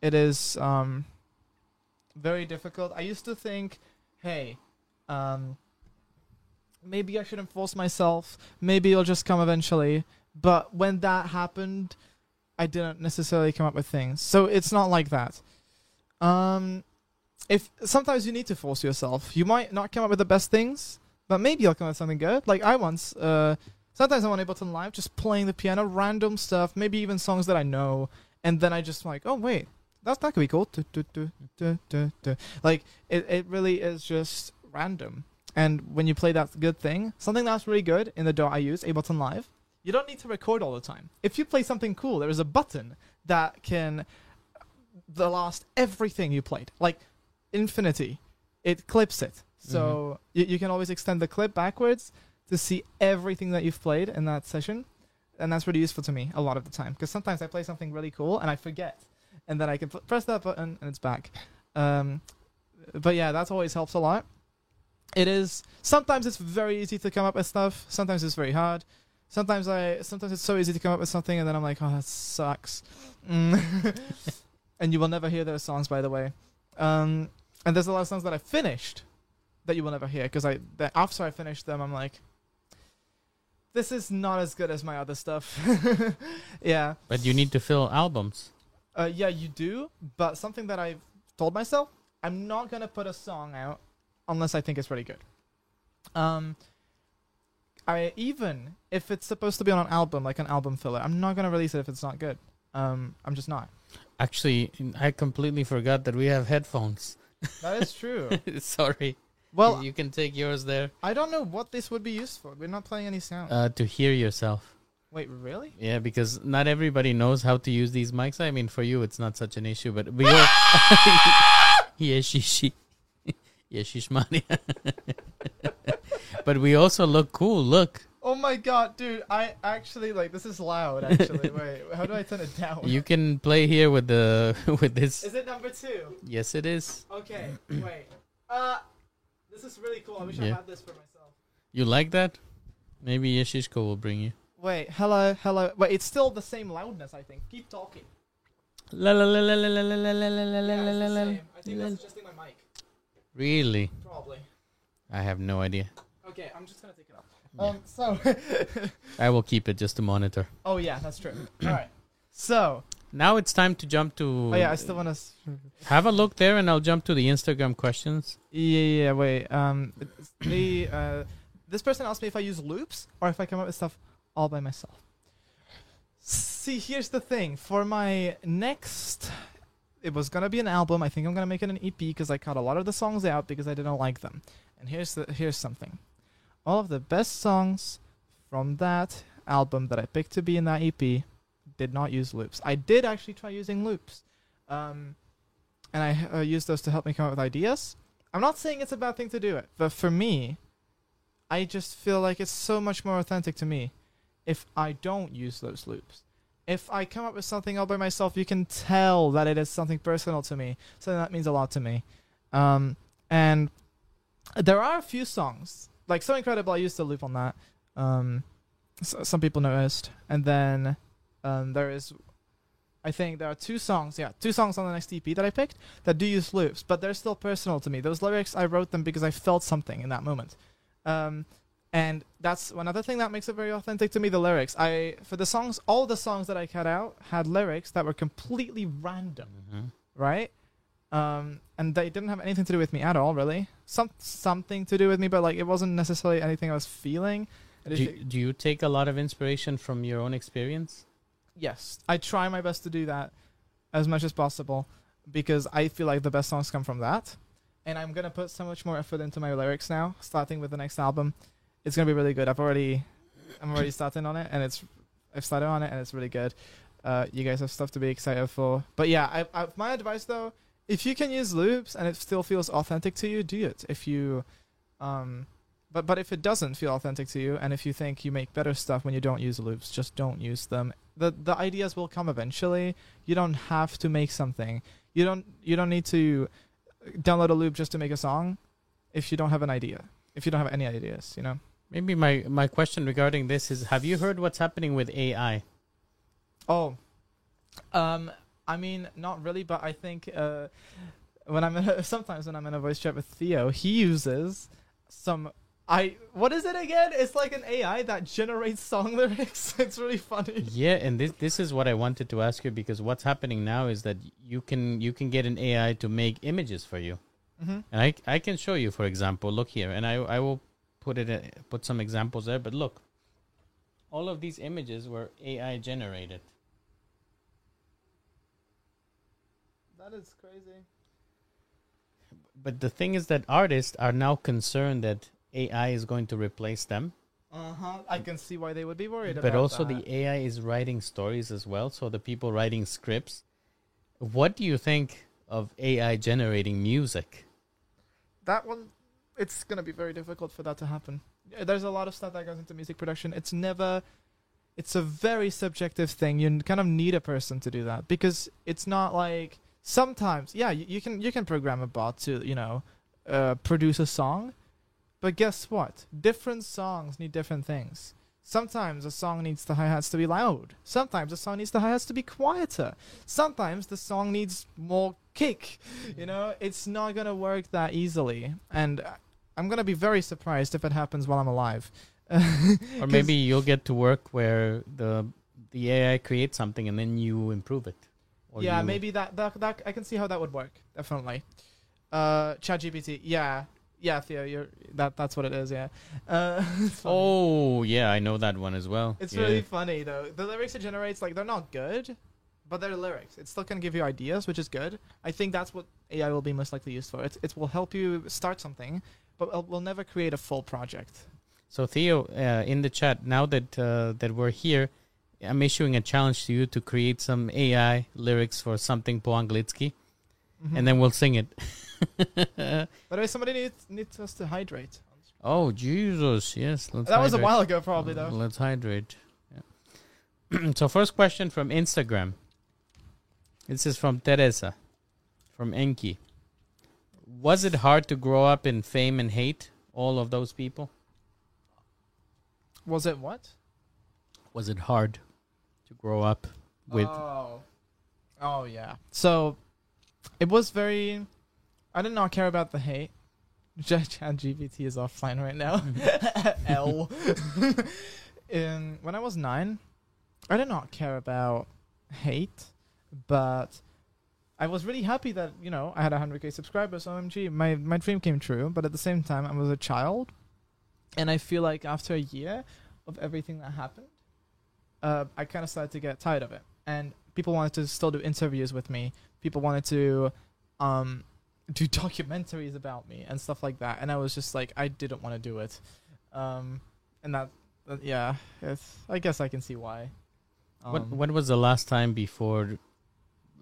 It is um very difficult. I used to think, hey, um, maybe I shouldn't force myself. Maybe it'll just come eventually. But when that happened, I didn't necessarily come up with things. So it's not like that. Um, if sometimes you need to force yourself, you might not come up with the best things, but maybe you'll come up with something good. Like I once, uh, sometimes I'm on Ableton Live, just playing the piano, random stuff, maybe even songs that I know, and then I just like, oh wait, that that could be cool. Like it, it really is just random. And when you play that good thing, something that's really good in the DAW I use, Ableton Live, You don't need to record all the time. If you play something cool, there is a button that can the last everything you played, like infinity. It clips it, so mm-hmm. you, you can always extend the clip backwards to see everything that you've played in that session, and that's really useful to me a lot of the time because sometimes I play something really cool and I forget, and then I can press that button and it's back. Um, but yeah, that always helps a lot. It is sometimes it's very easy to come up with stuff. Sometimes it's very hard. Sometimes I sometimes it's so easy to come up with something and then I'm like, oh, that sucks. Mm. and you will never hear those songs, by the way. Um, and there's a lot of songs that I finished that you will never hear because I that after I finished them, I'm like, this is not as good as my other stuff. yeah. But you need to fill albums. Uh, yeah, you do. But something that I've told myself, I'm not gonna put a song out unless I think it's really good. Um, I even if it's supposed to be on an album, like an album filler, I'm not gonna release it if it's not good. Um, I'm just not. Actually, I completely forgot that we have headphones. That is true. Sorry. well, you can take yours there I don't know what this would be used for. We're not playing any sound. uh, to hear yourself. Wait, really? Yeah, because not everybody knows how to use these mics. I mean, for you, it's not such an issue, but we all. yeah, she, she. Yeah, she's money. but we also look cool. Look, Oh my god, dude! I actually like this is loud. Actually, wait, how do I turn it down? you can play here with the with this. Is it number two? Yes, it is. Okay, wait. Uh, this is really cool. I wish I had this for myself. You like that? Maybe Yeshishko will bring you. Wait, hello, hello. Wait, it's still the same loudness. I think. Keep talking. La la la la la la la la la la la Yeah, la it's la the la. same. I think that's adjusting my mic. Really? Probably. I have no idea. Okay, I'm just gonna take it off. Yeah. Um, so. I will keep it just to monitor. oh yeah, that's true. All right. So. Now it's time to jump to. Oh yeah, I still wanna. s- have a look there, and I'll jump to the Instagram questions. Yeah, yeah. Wait. Um, it's the uh, this person asked me if I use loops or if I come up with stuff all by myself. See, here's the thing. For my next, it was gonna be an album. I think I'm gonna make it an EP because I cut a lot of the songs out because I didn't like them. And here's the here's something. All of the best songs from that album that I picked to be in that EP did not use loops. I did actually try using loops. Um, and I uh, used those to help me come up with ideas. I'm not saying it's a bad thing to do it, but for me, I just feel like it's so much more authentic to me if I don't use those loops. If I come up with something all by myself, you can tell that it is something personal to me. So that means a lot to me. Um, and there are a few songs, like So Incredible, I used the loop on that. Um, s some people noticed. And then um, there is I think there are two songs, yeah, two songs on the next EP that I picked that do use loops, but they're still personal to me. Those lyrics, I wrote them because I felt something in that moment. Um, and that's another thing that makes it very authentic to me. The lyrics, I for the songs, all the songs that I cut out had lyrics that were completely random, Mhm. right? Um, and they didn't have anything to do with me at all, really. Some something to do with me, but like it wasn't necessarily anything I was feeling. Do, do you take a lot of inspiration from your own experience? yes, I try my best to do that as much as possible because I feel like the best songs come from that. And I'm gonna put so much more effort into my lyrics now, starting with the next album. It's gonna be really good. I've already, I'm already starting on it, and it's, I've started on it, and it's really good. Uh, you guys have stuff to be excited for. But yeah, I, I, my advice though, if you can use loops and it still feels authentic to you, do it. If you, um, but but if it doesn't feel authentic to you, and if you think you make better stuff when you don't use loops, just don't use them. the The ideas will come eventually. You don't have to make something. You don't you don't need to download a loop just to make a song if you don't have an idea. If you don't have any ideas, you know. Maybe my, my question regarding this is have you heard what's happening with AI? Oh, um, I mean, not really, but I think uh, when I'm in a, sometimes when I'm in a voice chat with Theo, he uses some. I what is it again? It's like an AI that generates song lyrics. it's really funny. Yeah, and this this is what I wanted to ask you because what's happening now is that you can you can get an AI to make images for you. Mm-hmm. And I, I can show you, for example, look here, and I, I will put it uh, put some examples there. But look, all of these images were AI generated. That is crazy. But the thing is that artists are now concerned that AI is going to replace them. Uh huh. I can see why they would be worried about it. but also that. the AI is writing stories as well. So the people writing scripts. What do you think of AI generating music? that one it's to be very difficult for that to happen. There's a lot of stuff that goes into music production. It's never it's a very subjective thing. You kind of need a person to do that because it's not like sometimes yeah you, you can you can program a bot to you know uh, produce a song but guess what? Different songs need different things. Sometimes a song needs the hi-hats to be loud. Sometimes a song needs the hi-hats to be quieter. Sometimes the song needs more kick. You know it's not gonna work that easily. And uh, i'm gonna be very surprised if it happens while i'm alive Or maybe you'll get to work where the the AI creates something and then you improve it. Yeah maybe that, that that i can see how that would work definitely uh chat gpt yeah yeah theo you're that that's what it is yeah uh. Oh yeah, I know that one as well. it's yeah. really funny though the lyrics it generates like they're not good but they're lyrics it's still gonna give you ideas which is good i think that's what ai will be most likely used for it, it will help you start something but we'll never create a full project So Theo, uh, in the chat, now that uh, that we're here, I'm issuing a challenge to you to create some AI lyrics for something po anglitsky, Mhm. and then we'll sing it. By the way, somebody needs needs us to hydrate. oh Jesus, yes. Let's that was a while ago, probably though. Let's hydrate. Yeah. so first question from Instagram. This is from Teresa, from Enki. Was it hard to grow up in fame and hate all of those people? Was it what? Was it hard to grow up with? Oh, oh yeah. So it was very. I did not care about the hate. Chat GPT is offline right now. L. In when I was nine, I did not care about hate, but I was really happy that you know I had 100k subscribers. OMG, my my dream came true. But at the same time, I was a child, and I feel like after a year of everything that happened, uh, I kind of started to get tired of it. And people wanted to still do interviews with me. People wanted to um, do documentaries about me and stuff like that. And I was just like, I didn't want to do it. Um, and that, that yeah, it's, I guess I can see why. When, Um, when was the last time before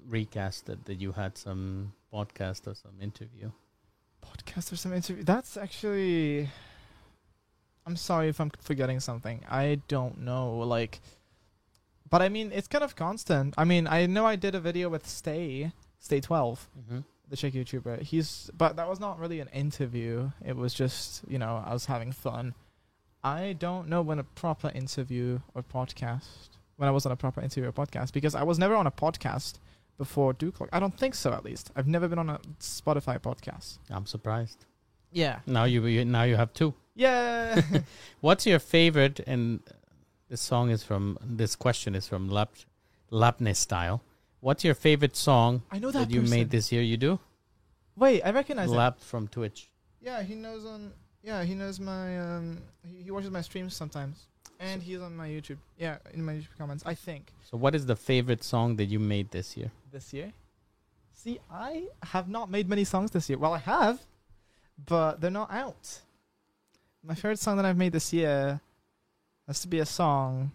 recasted that you had some podcast or some interview? podcast or some interview. That's actually. I'm sorry if I'm forgetting something. I don't know. Like, but I mean, it's kind of constant. I mean, I know I did a video with Stay, Stay Twelve, Mm-hmm. the Czech YouTuber. He's, but that was not really an interview. It was just, you know, I was having fun. I don't know when a proper interview or podcast, when I was on a proper interview or podcast, because I was never on a podcast before Duke. I don't think so, at least. I've never been on a Spotify podcast. I'm surprised. Yeah. Now you you- now you have two. Yeah. What's your favorite? And this song is from this question is from Lap Lapne style. What's your favorite song I know that, that, you made this year? You do Wait, I recognize. Lap from Twitch. Yeah, he knows on. Yeah, he knows my. Um, he, he watches my streams sometimes, and he's on my YouTube. Yeah, in my YouTube comments. I think So what is the favorite song that you made this year? this year. See, I have not made many songs this year. Well, I have, but they're not out. My favorite song that I've made this year has to be a song.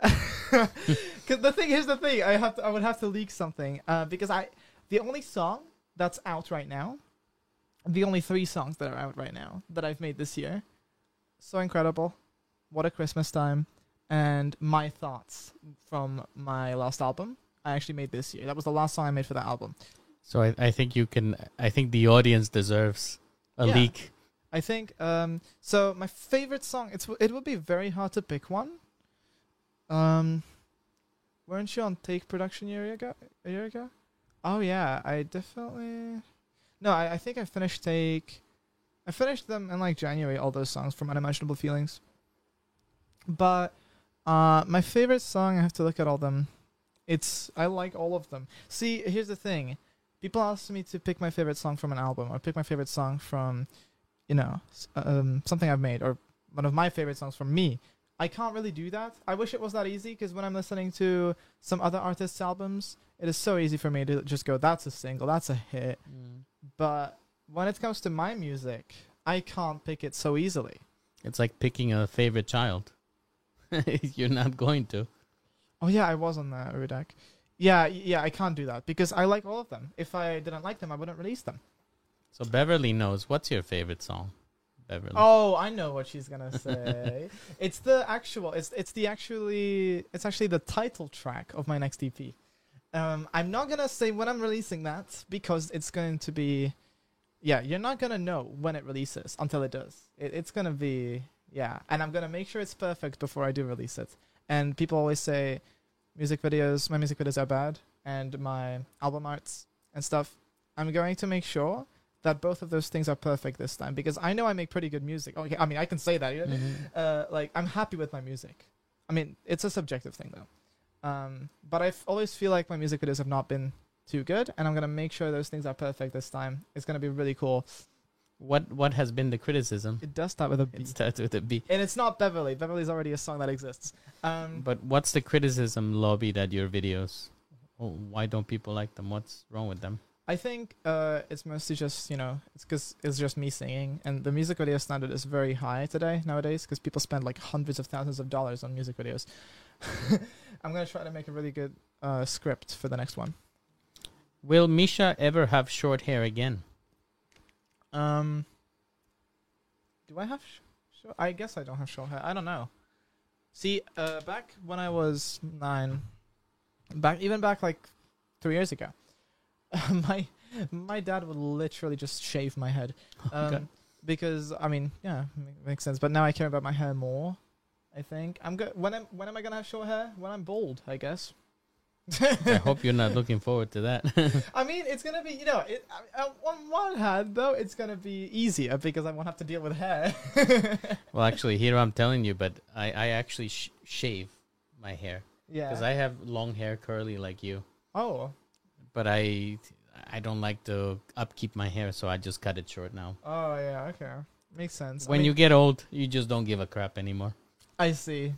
Because the thing here's the thing, I have to, I would have to leak something. Uh, because I, the only song that's out right now, the only three songs that are out right now that I've made this year, so incredible, what a Christmas time, and my thoughts from my last album. I actually made this year. That was the last song I made for that album. So I, I think you can. I think the audience deserves a Yeah. leak. I think um so my favorite song it's it would be very hard to pick one. Um weren't you on Take Production a year ago? A year ago? Oh yeah, I definitely No, I, I think I finished Take I finished them in like January all those songs from Unimaginable Feelings. But uh my favorite song I have to look at all them. It's I like all of them. See, here's the thing. People ask me to pick my favorite song from an album or pick my favorite song from you know, um, something I've made or one of my favorite songs from me. I can't really do that. I wish it was that easy because when I'm listening to some other artists' albums, it is so easy for me to just go, "That's a single, that's a hit." But when it comes to my music, I can't pick it so easily. It's like picking a favorite child. You're not going to. Oh yeah, I was on that Urudak. Yeah, yeah, I can't do that because I like all of them. If I didn't like them, I wouldn't release them. So Beverly knows. What's your favorite song? Beverly. Oh, I know what she's gonna say. it's the actual. It's it's the actually. It's actually the title track of my next EP. Um, I'm not gonna say when I'm releasing that because it's going to be. Yeah, you're not gonna know when it releases until it does. It, it's gonna be yeah, and I'm gonna make sure it's perfect before I do release it. And people always say, music videos, my music videos are bad, and my album arts and stuff. I'm going to make sure that both of those things are perfect this time because I know I make pretty good music. Okay, I mean I can say that. You know? Mhm. uh, like I'm happy with my music. I mean, it's a subjective thing though. Um, but I always feel like my music videos have not been too good, and I'm gonna make sure those things are perfect this time. It's gonna be really cool. What What has been the criticism? It does start with a B, It starts with a B. and it's not Beverly. Beverly's already a song that exists. Um, But what's the criticism lobbied at your videos? Oh, why don't people like them? What's wrong with them? I think uh, it's mostly just you know it's because it's just me singing, and the music video standard is very high today nowadays because people spend like hundreds of thousands of dollars on music videos. I'm gonna try to make a really good uh, script for the next one. Will Misha ever have short hair again? Um, do I have? Sh- short? I guess I don't have short hair. I don't know. See, uh, back when I was nine, back even back like three years ago, my my dad would literally just shave my head. Um, Okay. because I mean, yeah, ma- makes sense. But now I care about my hair more. I think I'm good. When am when am I gonna have short hair? When I'm bald, I guess. I hope you're not looking forward to that. I mean, it's gonna be, you know, it, I- I- on one hand though, it's gonna be easier because I won't have to deal with hair. well, actually, here I'm telling you, but I, I actually sh- shave my hair yeah. because I have long hair, curly like you. oh. But I I don't like to upkeep my hair, so I just cut it short now. Oh yeah. Okay. Makes sense. I When mean, you get old, you just don't give a crap anymore. I see.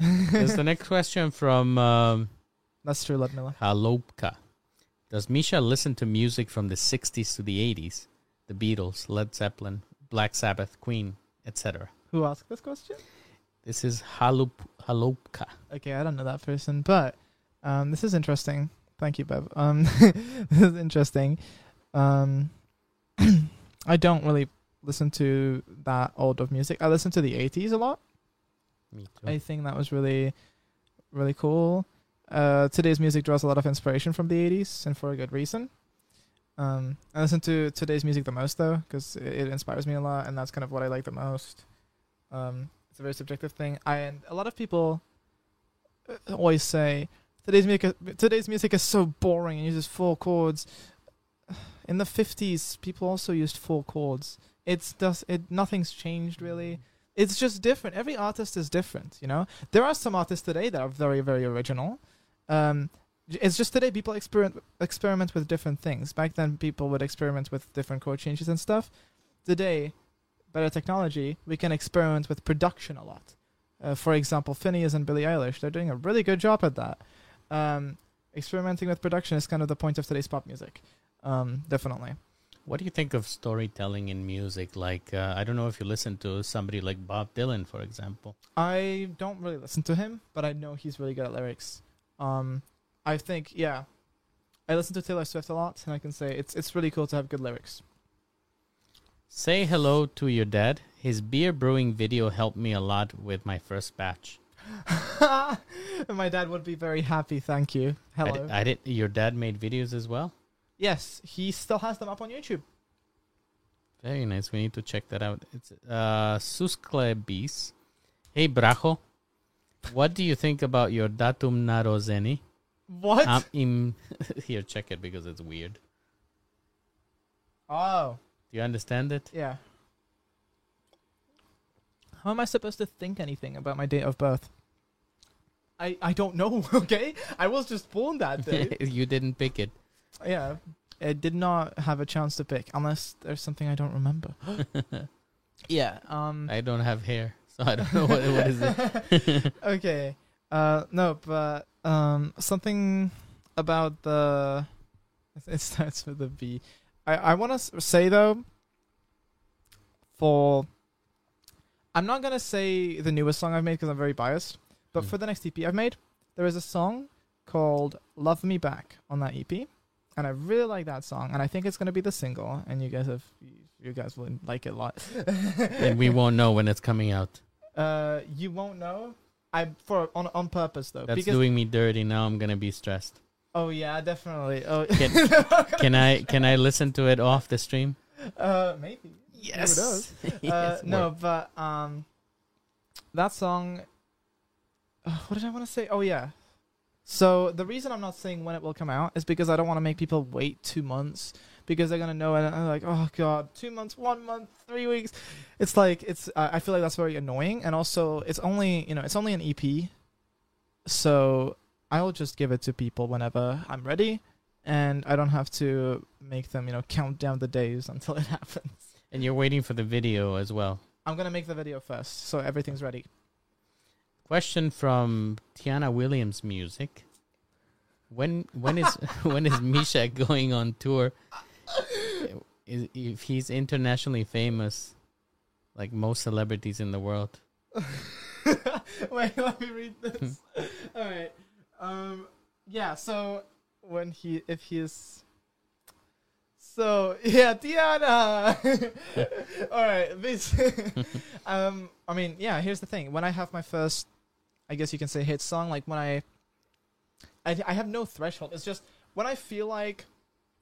There's the next question from um, That's true, Ludmilla. Halopka. Does Misha listen to music from the 60s to the 80s? The Beatles, Led Zeppelin, Black Sabbath, Queen, etc. Who asked this question? This is Halup Halopka. Okay, I don't know that person, but um, this is interesting. Thank you, Bev. Um, this is interesting. Um, I don't really listen to that old of music. I listen to the 80s a lot. Me too. I think that was really, really cool. Uh, today's music draws a lot of inspiration from the 80s, and for a good reason. Um, I listen to today's music the most, though, because it, it inspires me a lot, and that's kind of what I like the most. Um, it's a very subjective thing. I, and a lot of people uh, always say today's music, today's music is so boring and uses four chords. In the 50s, people also used four chords. It's does it nothing's changed really it's just different. Every artist is different, you know. There are some artists today that are very, very original. Um, it's just today people experiment experiment with different things. Back then, people would experiment with different chord changes and stuff. Today, better technology, we can experiment with production a lot. Uh, for example, Finneas and Billie Eilish, they're doing a really good job at that. Um, experimenting with production is kind of the point of today's pop music. Um, definitely. What do you think of storytelling in music? Like, uh, I don't know if you listen to somebody like Bob Dylan, for example. I don't really listen to him, but I know he's really good at lyrics. Um, I think, yeah, I listen to Taylor Swift a lot, and I can say it's it's really cool to have good lyrics. Say hello to your dad. His beer brewing video helped me a lot with my first batch. My dad would be very happy. Thank you. I Hello. I did. Your dad made videos as well. yes, he still has them up on YouTube. Very nice. We need to check that out. It's uh Susklebis. Hey Brajo. What do you think about your datum narozeni? What? Um, im here, check it because it's weird. oh, Do you understand it? yeah. How am I supposed to think anything about my date of birth? I I don't know. Okay, I was just born that day. you didn't pick it. Yeah. I did not have a chance to pick unless there's something I don't remember. yeah. Um I don't have hair, so I don't know what, what is it. Okay. Uh no, but um something about the it starts with a B. I I want to say though for I'm not gonna say the newest song I've made because I'm very biased. But Mm. for the next EP I've made, there is a song called "Love Me Back" on that EP, and I really like that song, and I think it's gonna be the single. And you guys have, you guys will like it a lot. and we won't know when it's coming out. Uh, you won't know. I for on on purpose though. That's because doing me dirty. Now I'm gonna be stressed. oh yeah, definitely. Oh Can- Can I can I listen to it off the stream? uh, maybe. Yes. does? Yes, Uh, no, work. but um, that song. Uh, what did I want to say? Oh yeah. So the reason I'm not saying when it will come out is because I don't want to make people wait two months because they're gonna know and I'm like, oh god, two months, one month, three weeks. It's like it's. Uh, I feel like that's very annoying, and also it's only you know it's only an EP, so I'll just give it to people whenever I'm ready, and I don't have to make them you know count down the days until it happens. And you're waiting for the video as well. I'm gonna make the video first, so everything's ready. Question from Tiana Williams Music. When when is when is Misha going on tour? If he's internationally famous, like most celebrities in the world. Wait, let me read this. All right. Um. Yeah. So when he, if he is. So yeah, Tiana. All right. This. um. I mean, yeah. Here's the thing. When I have my first, I guess you can say hit song, like when I. I I have no threshold. It's just when I feel like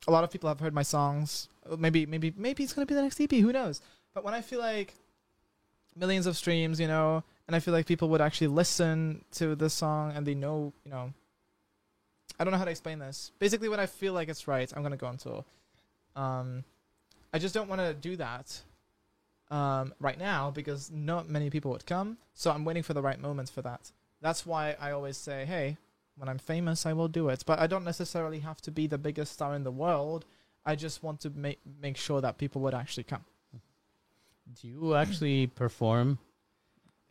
a lot of people have heard my songs. uh, Maybe maybe maybe it's gonna be the next EP. Who knows? But when I feel like millions of streams, you know, and I feel like people would actually listen to this song and they know, you know, I don't know how to explain this. Basically, when I feel like it's right, I'm gonna go on tour. Um, I just don't want to do that um, right now because not many people would come. So I'm waiting for the right moments for that. That's why I always say, hey, when I'm famous, I will do it. But I don't necessarily have to be the biggest star in the world. I just want to make make sure that people would actually come. Do you actually perform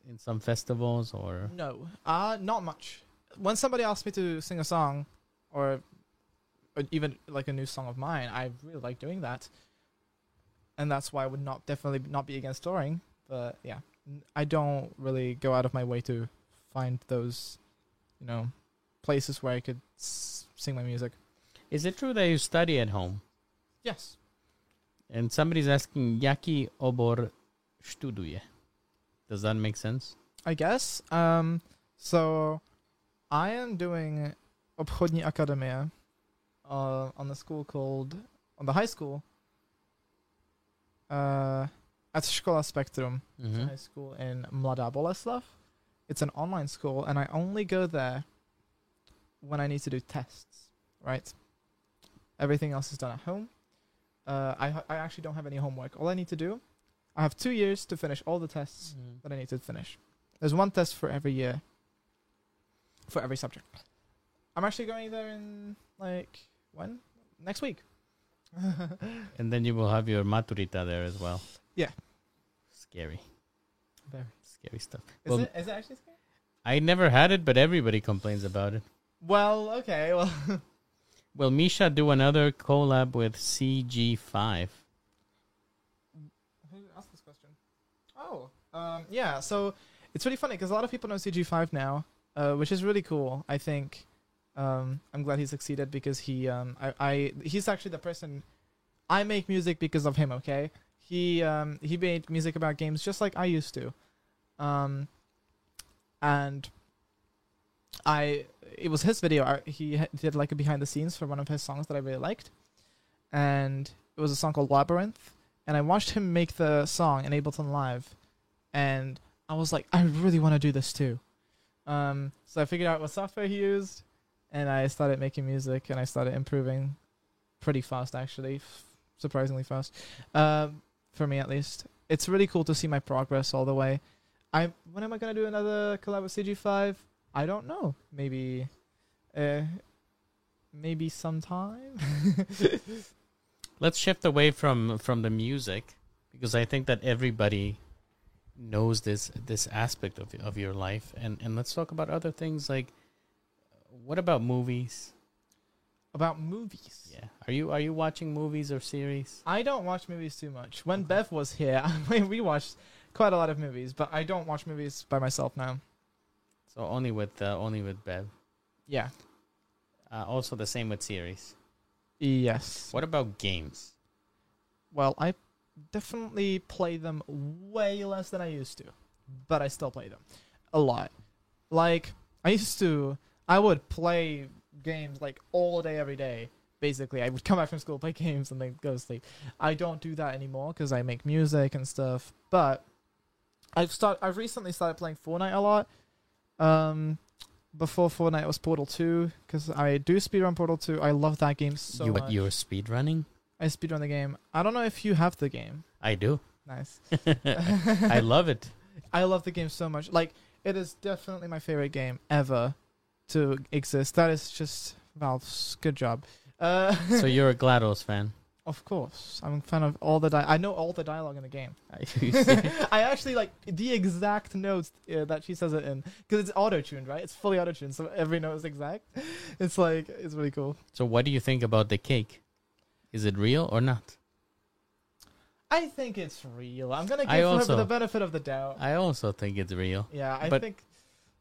in some festivals or? No, uh, not much. When somebody asks me to sing a song, or, or even like a new song of mine, I really like doing that, and that's why I would not definitely not be against touring. But yeah, I don't really go out of my way to find those, you know, places where I could s- sing my music. Is it true that you study at home? Yes. And somebody's asking, Jaki obor študuje? Does that make sense? I guess. Um, so I am doing obchodní akademie uh, on the school called on the high school uh, at Škola Spectrum Mm-hmm. high school in Mladá Boleslav. It's an online school, and I only go there when I need to do tests. Right. Everything else is done at home. Uh, I I actually don't have any homework. All I need to do, I have two years to finish all the tests that I need to finish. There's one test for every year, for every subject. I'm actually going there in like when next week. And then you will have your maturita there as well. Yeah. Scary. Very. Scary stuff. Is Well, it is it actually scary? I never had it, but everybody complains about it. Well, okay. Well, Will Misha do another collab with CG5? who asked this question? Oh, um, yeah. So it's really funny because a lot of people know CG5 now, uh, which is really cool. I think. Um, I'm glad he succeeded because he, um, I, I, he's actually the person. I make music because of him. Okay, he, um, he made music about games just like I used to, um, and I, it was his video. He did like a behind the scenes for one of his songs that I really liked, and it was a song called Labyrinth. And I watched him make the song in Ableton Live, and I was like, I really want to do this too. Um, so I figured out what software he used, and I started making music, and I started improving pretty fast, actually, f- surprisingly fast, um, for me at least. It's really cool to see my progress all the way. I when am I gonna do another collab with CG5? I don't know. Maybe, uh, maybe sometime. Let's shift away from from the music because I think that everybody knows this this aspect of of your life and and let's talk about other things like what about movies? About movies. Yeah. Are you are you watching movies or series? I don't watch movies too much. When Bev was here, we watched quite a lot of movies, but I don't watch movies by myself now. So only with uh, only with Bev. Yeah. Uh, also the same with series. Yes. What about games? Well, I definitely play them way less than I used to, but I still play them a lot. Like I used to, I would play games like all day, every day. Basically, I would come back from school, play games, and then go to sleep. I don't do that anymore because I make music and stuff. But I've start, I've recently started playing Fortnite a lot. Um, before Fortnite was Portal Two because I do speedrun Portal Two. I love that game so you much. you're speed running? I speedrun the game. I don't know if you have the game. I do. Nice. I love it. I love the game so much. Like it is definitely my favorite game ever to exist. That is just Valve's good job. Uh, So you're a GLaDOS fan? Of course, I'm a fan of all the. Di- I know all the dialogue in the game. I actually like the exact notes uh, that she says it in because it's auto tuned, right? It's fully auto tuned, so every note is exact. It's like it's really cool. so what do you think about the cake? Is it real or not? I think it's real. I'm gonna give I her the benefit of the doubt. I also think it's real. yeah, I but- think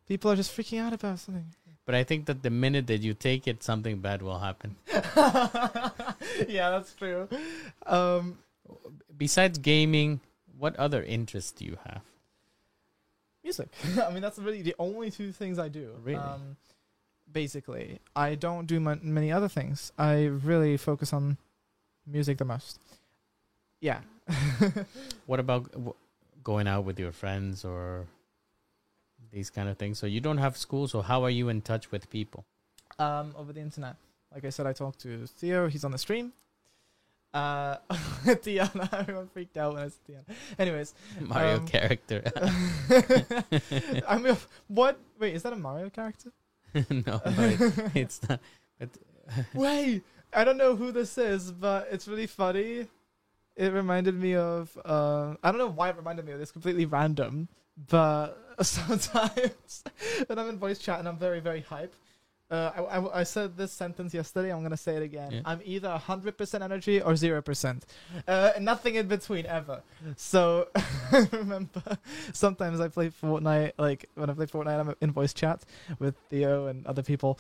people are just freaking out about something. But I think that the minute that you take it, something bad will happen. yeah, that's true. Um, Besides gaming, what other interests do you have? music. I mean, that's really the only two things I do. Really? Um, basically, I don't do mon- many other things. I really focus on music the most. Yeah. What about w- going out with your friends or these kind of things? So you don't have school, so how are you in touch with people? um, over the internet. Like I said, I talked to Theo. He's on the stream. Uh, Tiana, everyone freaked out when I said Tiana. Anyways, Mario Um, character. I mean, what? Wait, is that a Mario character? no, it- it's not. But Wait, I don't know who this is, but it's really funny. It reminded me of. Uh, I don't know why it reminded me of this. Completely random, but sometimes when I'm in voice chat and I'm very very hype. Uh, I, I, I said this sentence yesterday. I'm gonna say it again. Yeah. I'm either hundred percent energy or zero percent, uh, nothing in between ever. So I remember sometimes I play Fortnite. Like when I play Fortnite, I'm in voice chat with Theo and other people.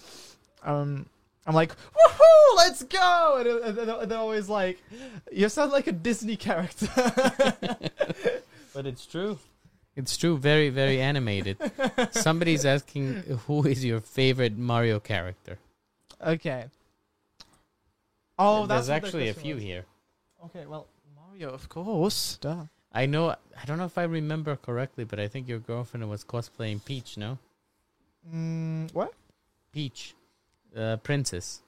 Um, I'm like, woohoo, let's go! And, it- and they're always like, you sound like a Disney character. but it's true. It's true. Very very animated. Somebody's asking who is your favorite Mario character. okay. Oh, that's There's actually a few was. here. Okay, well, Mario, of course. Duh. I know. I don't know if I remember correctly, but I think your girlfriend was cosplaying Peach. No, Mm, what? Peach, uh, princess.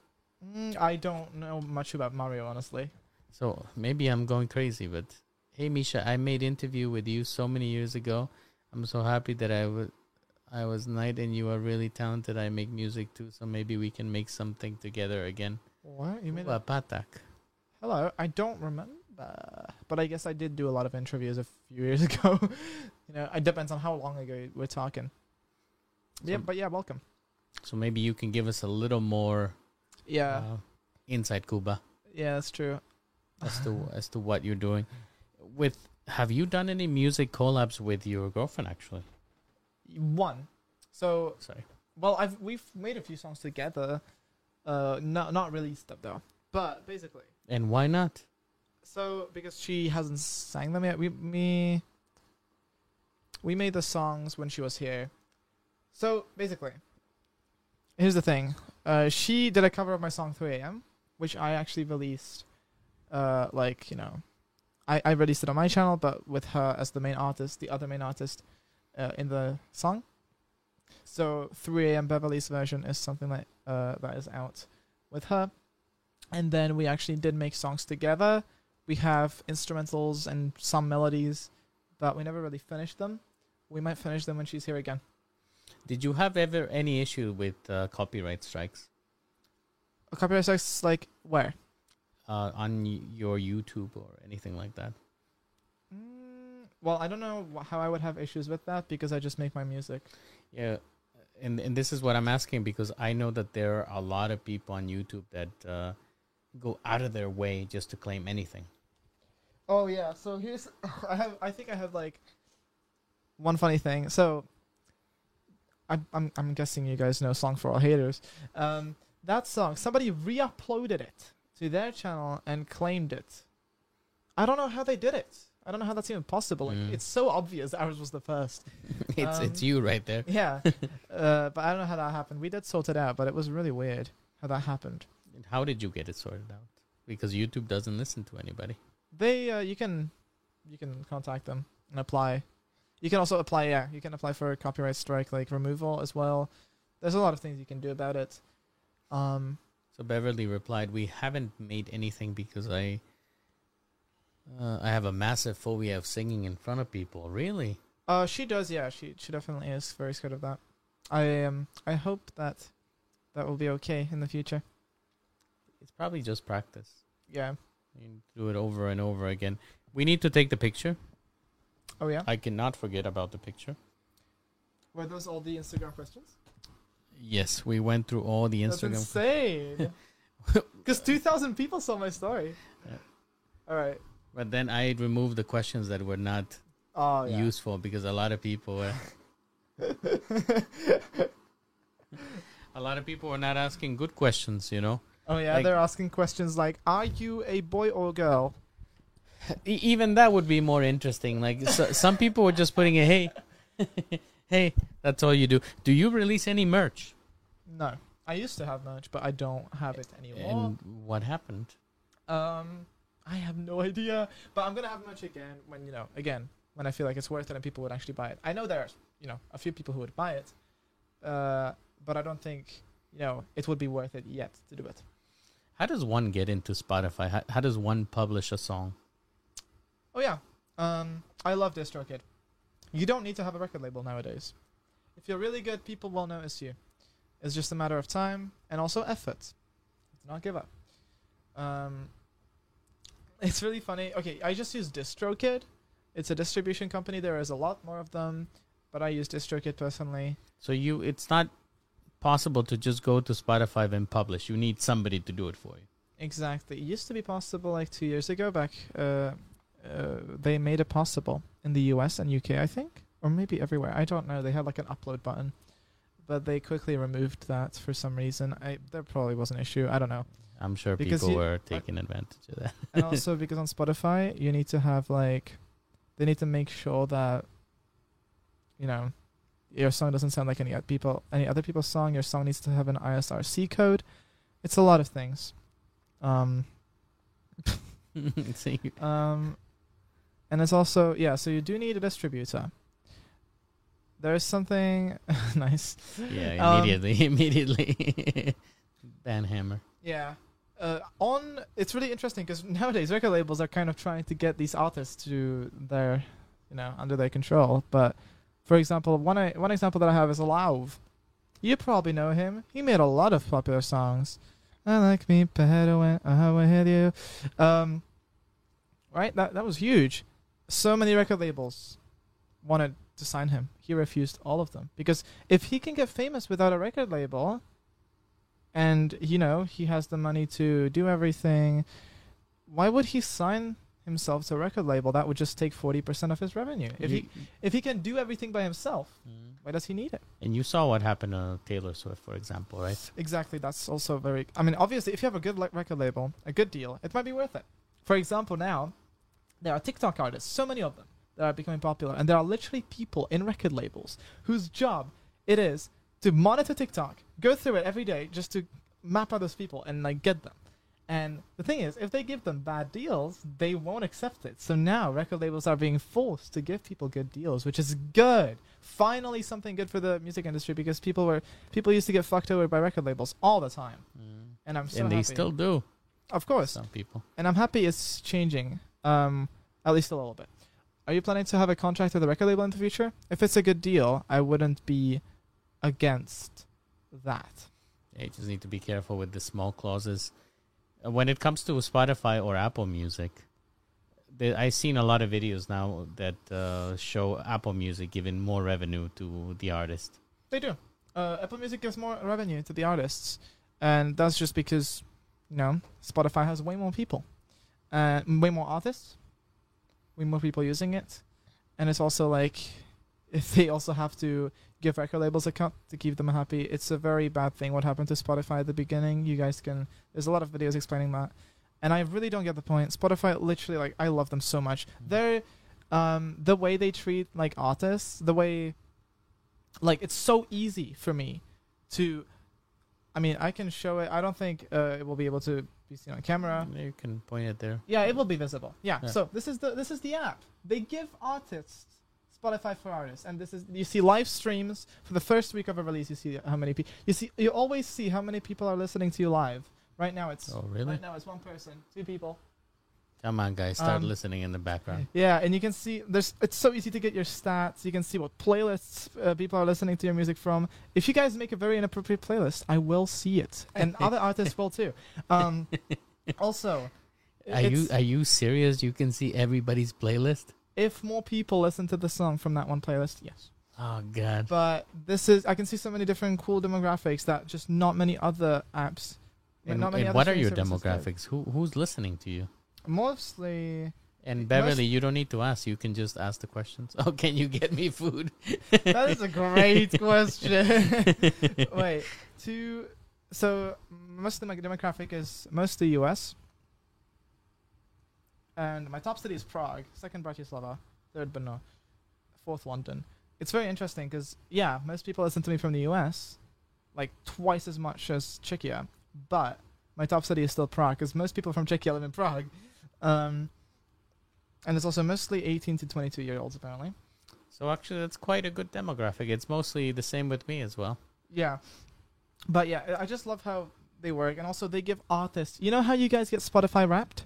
Mm, I don't know much about Mario, honestly. So maybe I'm going crazy, but hey, Misha, I made interview with you so many years ago. I'm so happy that I was I was knight and you are really talented. I make music too, so maybe we can make something together again. What? You made Ooh, a- a patak. Hello, I don't remember, but I guess I did do a lot of interviews a few years ago. you know, it depends on how long ago we're talking. yeah, but yeah, welcome. So maybe you can give us a little more Yeah, uh, inside Cuba yeah, that's true. as to as to what you're doing. With have you done any music collabs with your girlfriend? Actually, One. So, sorry. well, I've we've made a few songs together. Uh, not not released them though. But basically, And why not? so because she hasn't sang them yet, we me we made the songs when she was here. So basically, here's the thing. Uh, she did a cover of my song 3 a.m., which I actually released. Uh, like you know, I I released it on my channel, but with her as the main artist, the other main artist, uh, in the song. So 3 a.m. Beverly's version is something that uh that is out with her, and then we actually did make songs together. We have instrumentals and some melodies, but we never really finished them. We might finish them when she's here again. Did you have ever any issue with uh, copyright strikes A copyright strikes like where? Uh, on your YouTube or anything like that? Mm, well, I don't know how I would have issues with that because I just make my music. Yeah, and and this is what I'm asking because I know that there are a lot of people on YouTube that uh, go out of their way just to claim anything. Oh yeah, so here's I have I think I have like one funny thing. So, I, I'm I'm guessing you guys know "Song for All Haters." Um, that song, somebody re-uploaded it to their channel and claimed it. I don't know how they did it. I don't know how that's even possible. Like, Mm. It's so obvious ours was the first. it's it's Um, you right there. Yeah, uh, but I don't know how that happened. We did sort it out, but it was really weird how that happened. And How did you get it sorted out? Because YouTube doesn't listen to anybody. They, uh, you can, you can contact them and apply. You can also apply. Yeah, you can apply for a copyright strike, like removal as well. There's a lot of things you can do about it. Um, So Beverly replied, "We haven't made anything because I, uh, I have a massive phobia of singing in front of people. Really? uh, she does. Yeah, she she definitely is very scared of that. I um, I hope that that will be okay in the future. It's probably just practice. Yeah. You do it over and over again. We need to take the picture. Oh yeah. I cannot forget about the picture. Were those all the Instagram questions? Yes, we went through all the Instagram. That's insane. Because 2,000 people saw my story. Yeah. All right. But then I removed the questions that were not Oh, yeah. useful because a lot of people were a lot of people were not asking good questions, you know. oh, yeah. Like- they're asking questions like Are you a boy or girl? Even that would be more interesting. Like so, some people were just putting a hey, hey, that's all you do. Do you release any merch? No. I used to have merch, but I don't have it anymore. And what happened? Um, I have no idea. But I'm going to have merch again when, you know, again, when I feel like it's worth it and people would actually buy it. I know there's, you know, a few people who would buy it. Uh, but I don't think, you know, it would be worth it yet to do it. How does one get into Spotify? How, how does one publish a song? Oh yeah. Um, I love DistroKid. You don't need to have a record label nowadays. If you're really good, people will notice you. It's just a matter of time and also effort. Do not give up. Um, it's really funny. Okay, I just use DistroKid. It's a distribution company. There is a lot more of them, but I use DistroKid personally. So you, it's not possible to just go to Spotify and publish. You need somebody to do it for you. Exactly. It used to be possible like two years ago. Back, uh, uh, they made it possible in the US and UK, I think, or maybe everywhere. I don't know. They had like an upload button, but they quickly removed that for some reason. I there probably was an issue. I don't know. I'm sure Because people you- were taking advantage of that. And also because on Spotify, you need to have like, they need to make sure that, you know, your song doesn't sound like any other people, any other people's song. Your song needs to have an ISRC code. It's a lot of things. Um, Um, and it's also yeah. So you do need a distributor. There's something nice. yeah, Um, immediately, immediately. Banhammer. Yeah. Uh, on it's really interesting because nowadays record labels are kind of trying to get these artists to their, you know, under their control. But for example, one I, one example that I have is Lauv. You probably know him. He made a lot of popular songs. I like me better when I'm with you. Um, right? That that was huge. So many record labels wanted to sign him. He refused all of them because if he can get famous without a record label, and you know he has the money to do everything, why would he sign himself to a record label? That would just take forty percent of his revenue. If he if he can do everything by himself, Mm. why does he need it? And you saw what happened to Taylor Swift, for example, right? Exactly. That's also very. I mean, obviously, if you have a good le- record label, a good deal, it might be worth it. For example, now there are TikTok artists, so many of them that are becoming popular, and there are literally people in record labels whose job it is to monitor TikTok, go through it every day, just to map out those people and like get them. And the thing is, if they give them bad deals, they won't accept it. So now record labels are being forced to give people good deals, which is good. Finally, something good for the music industry because people were people used to get fucked over by record labels all the time, Mm. and I'm so and they happy. still do. of course, Some people. and I'm happy it's changing. Um, at least a little bit. Are you planning to have a contract with a record label in the future? If it's a good deal, I wouldn't be against that. Yeah, you just need to be careful with the small clauses. Uh, When it comes to Spotify or Apple Music, the, I've seen a lot of videos now that uh, show Apple Music giving more revenue to the artist. They do. Uh, Apple Music gives more revenue to the artists, and that's just because, you know, Spotify has way more people, and way more artists, way more people using it, and it's also like, if they also have to give record labels a cut to keep them happy. It's a very bad thing. What happened to Spotify at the beginning? You guys can. There's a lot of videos explaining that, and I really don't get the point. Spotify, literally, like I love them so much. Mm. They're um the way they treat like artists, the way like it's so easy for me to. I mean, I can show it. I don't think uh, it will be able to be seen on camera. Mm, you can point it there. Yeah, it will be visible. Yeah. Yeah. So this is the this is the app. They give artists Spotify for artists, and this is you see live streams for the first week of a release. You see how many people. You see you always see how many people are listening to you live. Right now it's Oh, really? right now it's one person, two people. Come on, guys, start Um, listening in the background. Yeah, and you can see there's it's so easy to get your stats. You can see what playlists uh, people are listening to your music from. If you guys make a very inappropriate playlist, I will see it, and other artists will too. Um, also, Are you are you serious? You can see everybody's playlist. if more people listen to the song from that one playlist, yes. Oh God. But this is I can see so many different cool demographics that just not many other apps. And, not many and other what are your have. demographics? Who who's listening to you? Mostly, And Most- Beverly, you don't need to ask. You can just ask the questions. Oh, can you get me food? that is a great question. Wait, two. So most of my demographic is mostly U.S. And my top city is Prague, second Bratislava, third Brno, fourth London. It's very interesting because yeah, most people listen to me from the U.S. like twice as much as Czechia, but my top city is still Prague because most people from Czechia live in Prague. Um, and it's also mostly 18 to 22 year olds apparently. So actually, that's quite a good demographic. It's mostly the same with me as well. Yeah. But yeah, I just love how they work. And also, they give artists. You know how you guys get Spotify wrapped?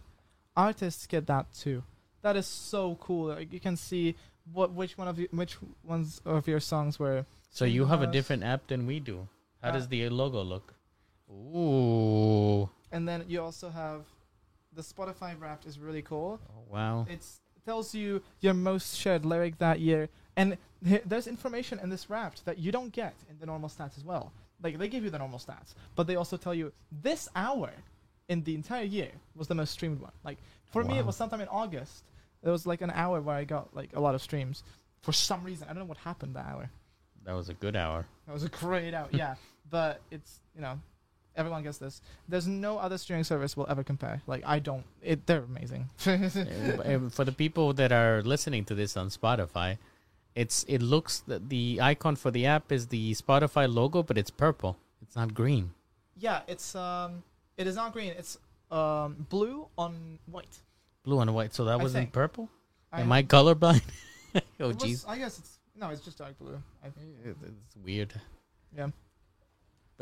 Artists get that too. That is so cool. Like, you can see what which one of you, which ones of your songs were. So you have a different app than we do. How Uh, does the logo look? Ooh. And then you also have the Spotify wrapped is really cool. Oh, wow. It's, it tells you your most shared lyric that year. And th- there's information in this wrapped that you don't get in the normal stats as well. Like they give you the normal stats, but they also tell you this hour in the entire year was the most streamed one. Like for me, it was sometime in August. There was like an hour where I got like a lot of streams. For some reason, I don't know what happened that hour. That was a good hour. That was a great hour, yeah. But it's you know, everyone gets this. There's no other streaming service will ever compare. Like I don't. It they're amazing. Uh, For the people that are listening to this on Spotify, it's it looks the, the icon for the app is the Spotify logo, but it's purple. It's not green. Yeah, it's um, it is not green. It's um, blue on white. Blue on white. So that I wasn't think. purple. Am I colorblind? oh jeez, I guess it's no, it's just dark blue. I, it's weird. yeah,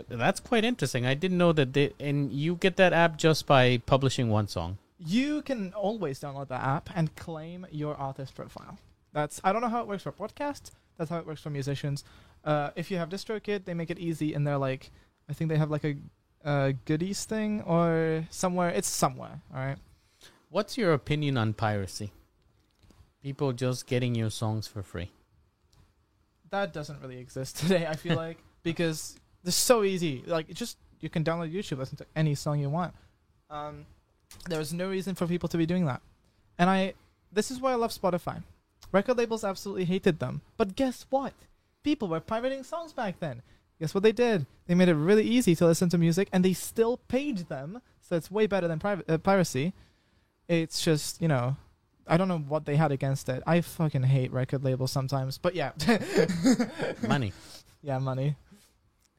But that's quite interesting. I didn't know that. They, and you get that app just by publishing one song. you can always download the app and claim your artist profile. That's I don't know how it works for podcasts. That's how it works for musicians. Uh, if you have DistroKid, they make it easy, and they're like, I think they have like a, a goodies thing or somewhere. It's somewhere. All right. What's your opinion on piracy? People just getting your songs for free. that doesn't really exist today. I feel like because it's so easy. Like just you can download YouTube, listen to any song you want. Um, there's no reason for people to be doing that. And I, this is why I love Spotify. Record labels absolutely hated them, but guess what? People were pirating songs back then. Guess what they did? They made it really easy to listen to music, and they still paid them. So it's way better than pri- uh, piracy. It's just you know I don't know what they had against it. I fucking hate record labels sometimes, but yeah, Money. yeah, money.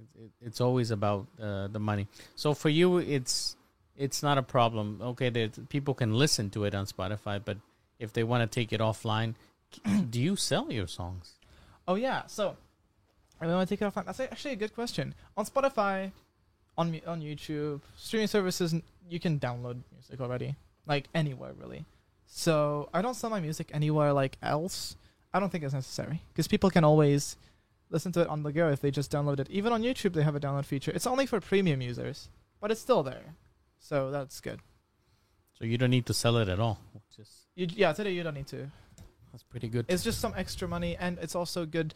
It- it- It's always about uh, the money. So for you, it's it's not a problem. Okay, people can listen to it on Spotify, but if they want to take it offline, do you sell your songs? Oh yeah, so I want to take it offline. That's actually a good question. On Spotify, on on YouTube, streaming services, you can download music already, like anywhere really. So I don't sell my music anywhere like else. I don't think it's necessary because people can always listen to it on the go if they just download it. Even on YouTube, they have a download feature. It's only for premium users, but it's still there. So that's good. So you don't need to sell it at all. Is You, yeah, today you don't need to. that's pretty good. It's just some extra money, and it's also good.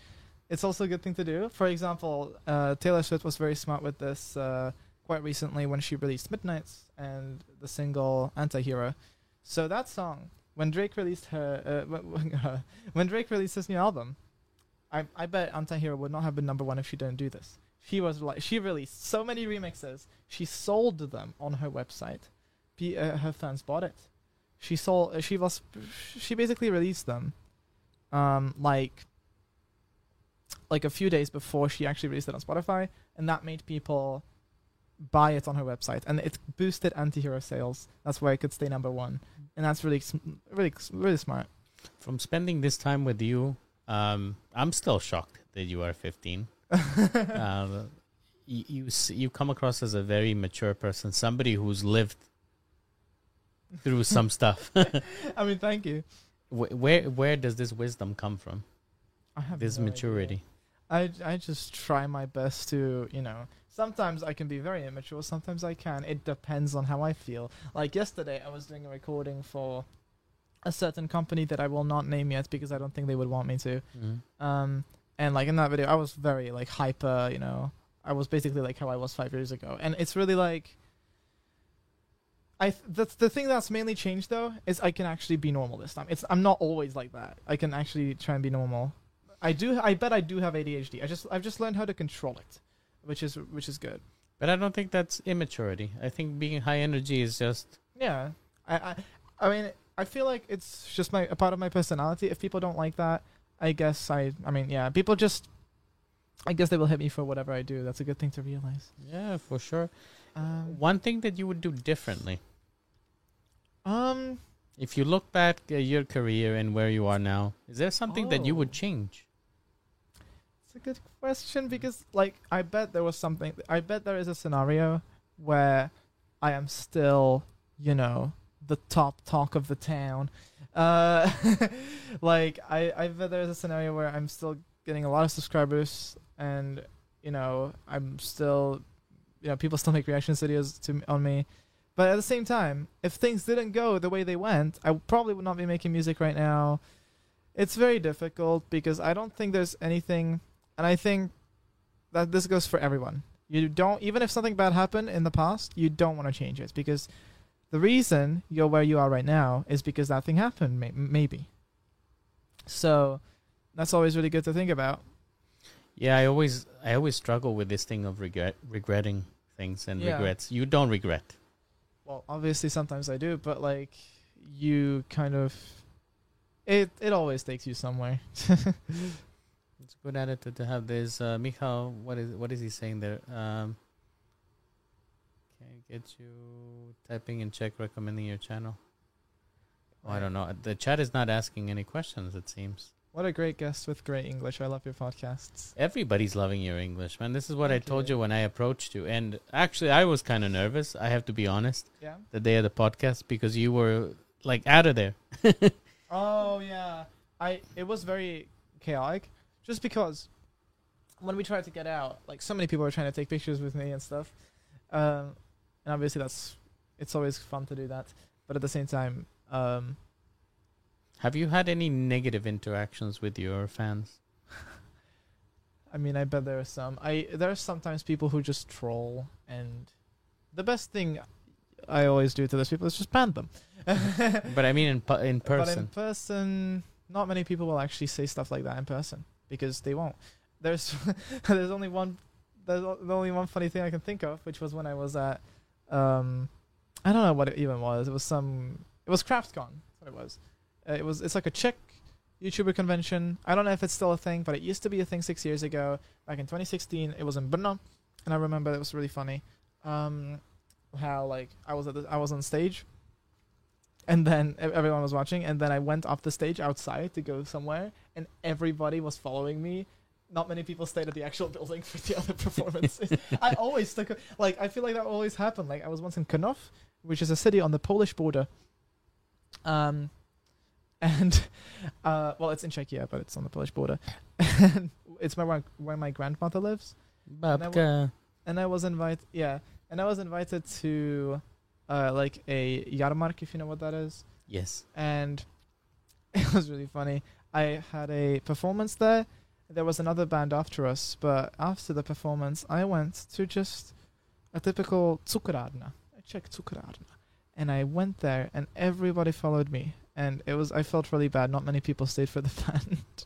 It's also a good thing to do. For example, uh, Taylor Swift was very smart with this uh, quite recently when she released Midnights and the single Antihero. So that song, when Drake released her, uh, when Drake released his new album, I I bet Antihero would not have been number one if she didn't do this. She was like she released so many remixes. She sold them on her website. P- uh, her fans bought it. She sold. Uh, she was. She basically released them, um, like. Like a few days before she actually released it on Spotify, and that made people buy it on her website, and it boosted anti-hero sales. That's why it could stay number one, and that's really, really, really smart. From spending this time with you, um, I'm still shocked that you are 15. uh, you you, you come across as a very mature person, somebody who's lived through some stuff. I mean, thank you. Wh- where where does this wisdom come from? I have This no idea. maturity. I I just try my best to you know. Sometimes I can be very immature. Sometimes I can. It depends on how I feel. Like yesterday, I was doing a recording for a certain company that I will not name yet because I don't think they would want me to. Mhm. Um, and like in that video, I was very like hyper. You know, I was basically like how I was five years ago, and it's really like. I th- that's the thing that's mainly changed though is I can actually be normal this time. It's I'm not always like that. I can actually try and be normal. I do. I bet I do have ADHD. I just I've just learned how to control it, which is which is good. But I don't think that's immaturity. I think being high energy is just Yeah. I I, I mean I feel like it's just my a part of my personality. If people don't like that, I guess I I mean yeah, people just I guess they will hit me for whatever I do. That's a good thing to realize. yeah, for sure. Um, One thing that you would do differently um if you look back at your career and where you are now, is there something that you would Oh. change? It's a good question because, like, I bet there was something. I bet there is a scenario where I am still, you know, the top talk of the town. Uh, like, I I bet there is a scenario where I'm still getting a lot of subscribers, and you know, I'm still, you know, people still make reaction videos to on me. But at the same time, if things didn't go the way they went, I probably would not be making music right now. It's very difficult because I don't think there's anything and I think that this goes for everyone. You don't even if something bad happened in the past, you don't want to change it because the reason you're where you are right now is because that thing happened, may- maybe. So that's always really good to think about. Yeah, I always I always struggle with this thing of regret regretting things and Yeah. regrets. You don't regret. Well, obviously sometimes I do, but like you kind of it it always takes you somewhere. It's a good attitude to have. This uh, Michal, what is what is he saying there? Um, can I get you typing in check recommending your channel? Oh, I don't know. The chat is not asking any questions. It seems What a great guest with great English. I love your podcasts. everybody's loving your English, man. This is what I told you. you when I approached you. And actually, I was kind of nervous. I have to be honest. Yeah. The day of the podcast because you were like out of there. Oh yeah, I it was very chaotic, just because when we tried to get out, like so many people were trying to take pictures with me and stuff, um, and obviously that's it's always fun to do that, but at the same time, um, Have you had any negative interactions with your fans? I mean, I bet there are some. I there are sometimes people who just troll, and the best thing I always do to those people is just ban them. But I mean, in pu- in But in person. person, not many people will actually say stuff like that in person because they won't. There's there's only one there's o- the only one funny thing I can think of, which was when I was at um I don't know what it even was. It was some it was CraftCon. That's what it was. Uh, it was it's like a Czech YouTuber convention. I don't know if it's still a thing, but it used to be a thing six years ago. Back in 2016, it was in Brno, and I remember it was really funny. Um, how like I was at the, I was on stage and then everyone was watching and then i went off the stage outside to go somewhere and everybody was following me not many people stayed at the actual building for the other performances i always stuck like i feel like that always happened like i was once in Krnov, which is a city on the polish border um and uh well it's in czechia but it's on the polish border and it's where my, where my grandmother lives Babka. and I was invited. Yeah, and I was invited to, uh, like a yarmark, if you know what that is. Yes. And it was really funny. I had a performance there. There was another band after us, but after the performance, I went to just a typical cukrarna, a Czech cukrarna, and I went there, and everybody followed me, and it was I felt really bad. Not many people stayed for the band.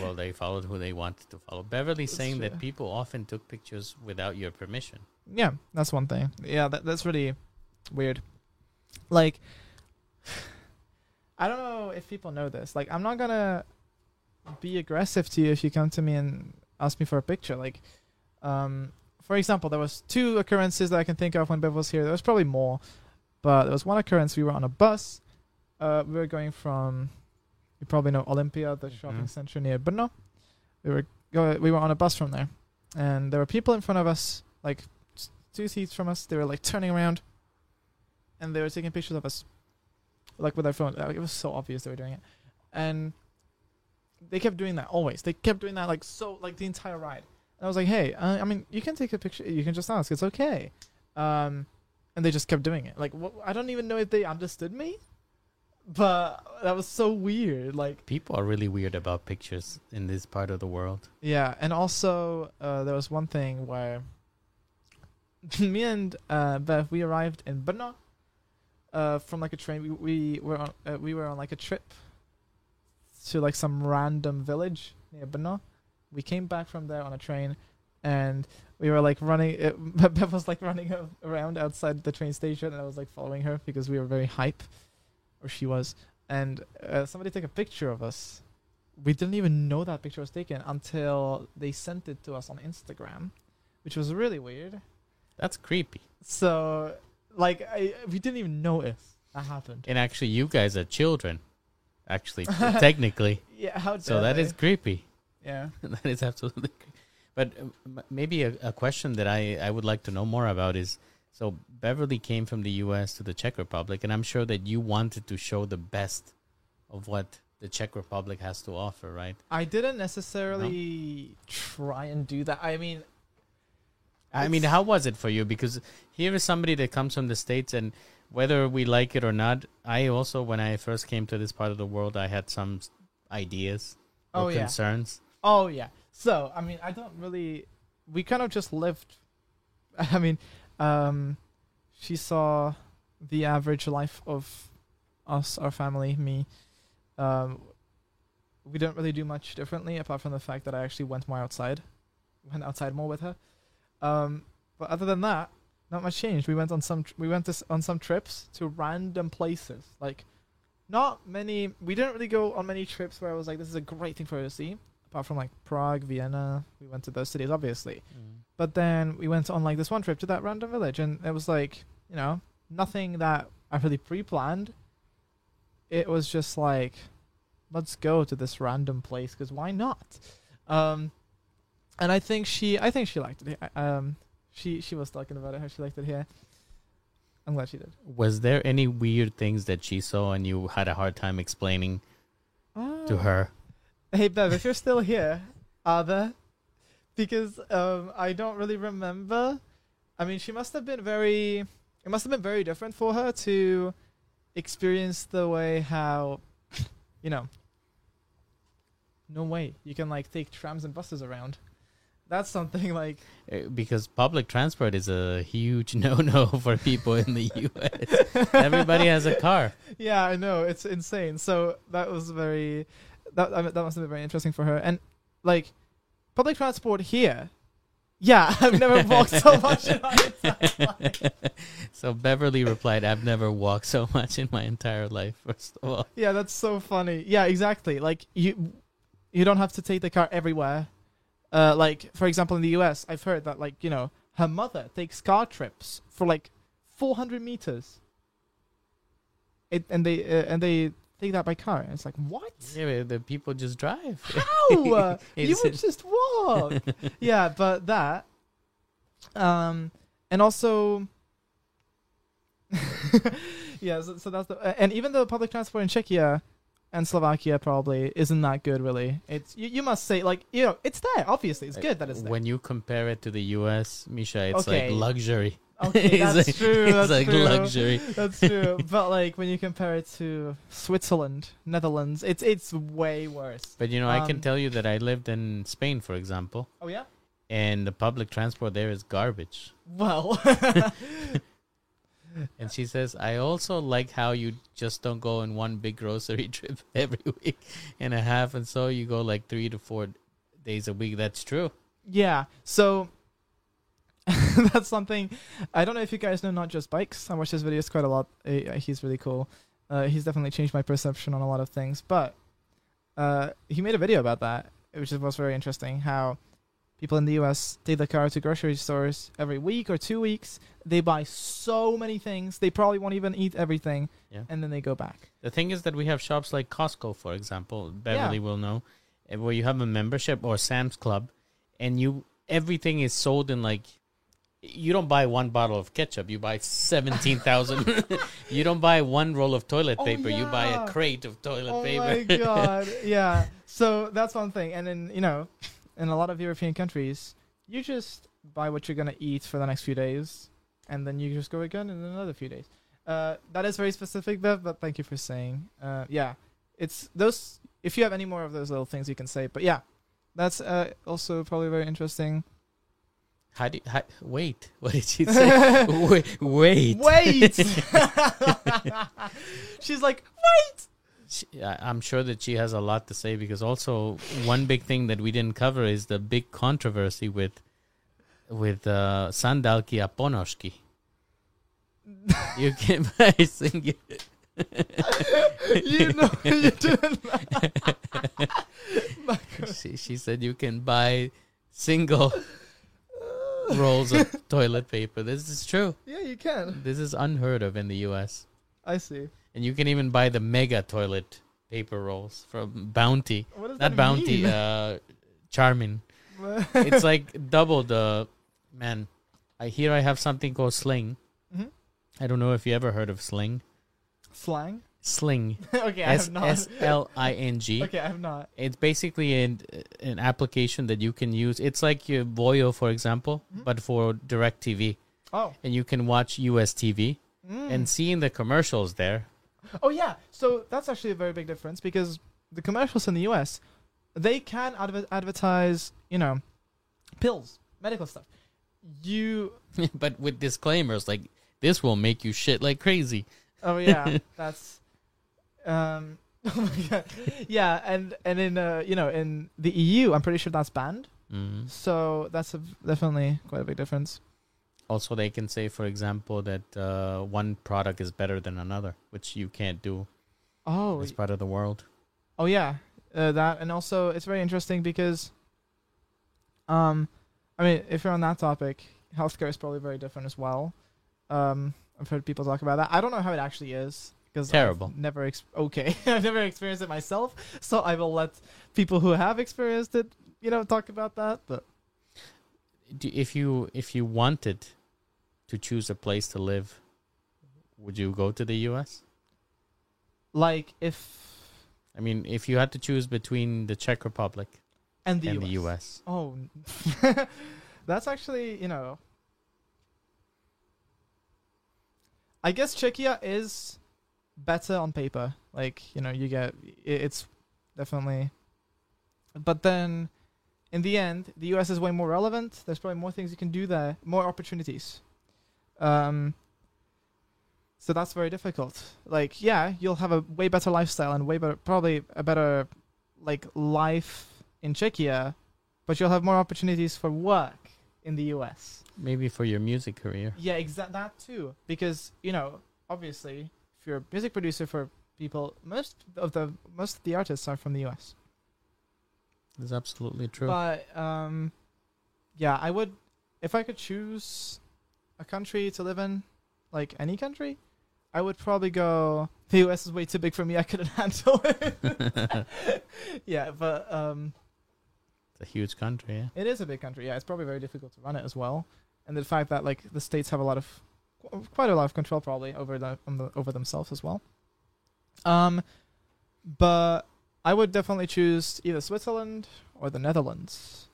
Well, they followed who they wanted to follow. Beverly That's saying true. that people often took pictures without your permission. Yeah, that's one thing. Yeah, that, that's really weird. Like, I don't know if people know this. Like, I'm not gonna be aggressive to you if you come to me and ask me for a picture. Like, um, for example, there was two occurrences that I can think of when Bev was here. There was probably more, but there was one occurrence. We were on a bus. Uh, we were going from, you probably know Olympia, the shopping Mhm. center near Brno. We were go- we were on a bus from there, and there were people in front of us, like two seats from us. They were like turning around, and they were taking pictures of us, like with their phone. Like, it was so obvious they were doing it, and they kept doing that always. They kept doing that like so, like the entire ride. And I was like, hey, uh, I mean, you can take a picture. You can just ask. It's okay. Um, and they just kept doing it. Like, wh- I don't even know if they understood me, but that was so weird. Like, People are really weird about pictures in this part of the world. Yeah, and also uh, there was one thing where me and uh, Bev we arrived in Brno uh, from like a train. We, we were on uh, we were on like a trip to like some random village near Brno. We came back from there on a train, and we were like running. It, Bev was like running around outside the train station, and I was like following her because we were very hype, or she was. And uh, somebody took a picture of us we didn't even know that picture was taken until they sent it to us on Instagram, which was really weird. That's creepy. So, like, I, we didn't even notice that happened. And actually, you guys are children. Actually, technically. Yeah, how So that they? is creepy. yeah. that is absolutely. cre- But uh, m- maybe a, a question that I, I would like to know more about is so Beverly came from the U.S. to the Czech Republic, and I'm sure that you wanted to show the best of what the Czech Republic has to offer, right? I didn't necessarily try and do that. I mean, I mean, how was it for you? Because here is somebody that comes from the States, and whether we like it or not, I also, when I first came to this part of the world, I had some ideas Oh, or yeah. concerns. Oh yeah. So I mean, I don't really. We kind of just lived. I mean, um, she saw the average life of us, our family, me. Um, we didn't really do much differently, apart from the fact that I actually went more outside, went outside more with her. Um, but other than that, not much changed. We went on some. Tr- we went to, s- on some trips to random places, like. Not many. We didn't really go on many trips where I was like, "This is a great thing for her to see." apart from like Prague, Vienna, we went to those cities obviously. But then we went on like this one trip to that random village, and it was like you know nothing that I really pre-planned. It was just like, let's go to this random place because why not? Um, and I think she, I think she liked it. Um, she she was talking about it how she liked it here. I'm glad she did. Was there any weird things that she saw and you had a hard time explaining to Oh. her? Hey Bev, if you're still here, are there? Because um, I don't really remember. I mean, she must have been very. It must have been very different for her to experience the way how, you know. No way you can like take trams and buses around. That's something like Uh, Because public transport is a huge no-no for people in the U.S. Everybody has a car. yeah, I know it's insane. So that was very that I mean, that must have been very interesting for her. And like public transport here, yeah, I've never walked so much in my entire life. so Beverly replied, "I've never walked so much in my entire life." First of all, Yeah, that's so funny. Yeah, exactly. Like you, you don't have to take the car everywhere. Uh, like for example, in the U.S., I've heard that like you know her mother takes car trips for like 400 meters. It and they uh, and they take that by car. And it's like what? yeah, the people just drive. How? Uh, you would just walk. yeah, but that, um, and also, yeah. So, so that's the, uh, and even the public transport in Czechia and Slovakia probably isn't that good. Really, it's you, you must say like you know it's there. Obviously, it's good that it's there. When you compare it to the U.S., Misha, it's Okay. like luxury. Okay, It's that's like- true. It's That's like true. luxury. That's true. but like when you compare it to Switzerland, Netherlands, it's it's way worse. But you know, I can Um, tell you that I lived in Spain, for example, Oh yeah. and the public transport there is garbage. Well, And she says, I also like how you just don't go in one big grocery trip every week and a half. And so you go like three to four days a week. That's true. Yeah. So that's something. I don't know if you guys know Not Just Bikes. I watch his videos quite a lot. Uh, he's really cool. Uh, he's definitely changed my perception on a lot of things. But uh, he made a video about that, which was very interesting. How people in the U.S. take the car to grocery stores every week or two weeks. They buy so many things. They probably won't even eat everything, Yeah. and then they go back. The thing is that we have shops like Costco, for example. Beverly will know, eh, where you have a membership or Sam's Club, and you everything is sold in like. You don't buy one bottle of ketchup. You buy seventeen thousand. you don't buy one roll of toilet Oh, paper. You buy a crate of toilet oh paper. Oh my god yeah so that's one thing and then you know in a lot of european countries you just buy what you're gonna eat for the next few days and then you just go again in another few days uh, that is very specific Bev, but thank you for saying uh, yeah it's those if you have any more of those little things you can say but yeah that's uh, also probably very interesting How do you, how, wait? What did she say? wait, wait. wait she's like She, I'm sure that she has a lot to say because also one big thing that we didn't cover is the big controversy with with uh, sandalki a. You can buy single. you know you didn't she, she said you can buy single rolls of toilet paper. This is true. yeah you can This is unheard of in the U.S. i see And you can even buy the mega toilet paper rolls from Bounty. What does Not that Bounty, mean? uh, Charmin. It's like double the man. I hear I have something called Sling. Mhm. I don't know if you ever heard of Sling. slang. Sling. okay, I have not. S L I N G. Okay, I have not. It's basically an an application that you can use. It's like your Voyo, for example, Mhm. but for DirecTV, Oh, and you can watch US TV Mm. and seeing the commercials there. oh yeah. So that's actually a very big difference because the commercials in the U.S. they can adver- advertise, you know, pills, medical stuff. You. but with disclaimers like this will make you shit like crazy. Oh yeah, that's. Um. Oh my god. Yeah, and and in uh you know in the EU, I'm pretty sure that's banned. Mhm. So that's a, definitely quite a big difference. Also, they can say, for example, that uh, one product is better than another, which you can't do. Oh, It's part of the world. Oh yeah, uh, that and also it's very interesting because, um, I mean, if you're on that topic, healthcare is probably very different as well. Um, I've heard people talk about that. I don't know how it actually is because Terrible. I've never ex- okay, I've never experienced it myself, so I will let people who have experienced it, you know, talk about that. But if you if you wanted to choose a place to live, would you go to the U.S.? like if I mean, if you had to choose between the Czech Republic and the and US. the U.S., Oh, that's actually you know. I guess Czechia is better on paper. Like you know, you get it's definitely. But then, in the end, the U.S. is way more relevant. There's probably more things you can do there, more opportunities. Um. So that's very difficult. Like, yeah, you'll have a way better lifestyle and way better, probably a better, like, life in Czechia, but you'll have more opportunities for work in the US. maybe for your music career. Yeah, exact that too. Because you know, obviously, if you're a music producer for people, most of the most of the artists are from the US. That's absolutely true. But um, yeah, I would if I could choose a country to live in, like any country, I would probably go. The US is way too big for me. I couldn't handle it. yeah, but um, it's a huge country. Yeah. It is a big country. Yeah, it's probably very difficult to run it as well, and the fact that like the states have a lot of, quite a lot of control probably over the, on the over themselves as well. Um, but I would definitely choose either Switzerland or the Netherlands,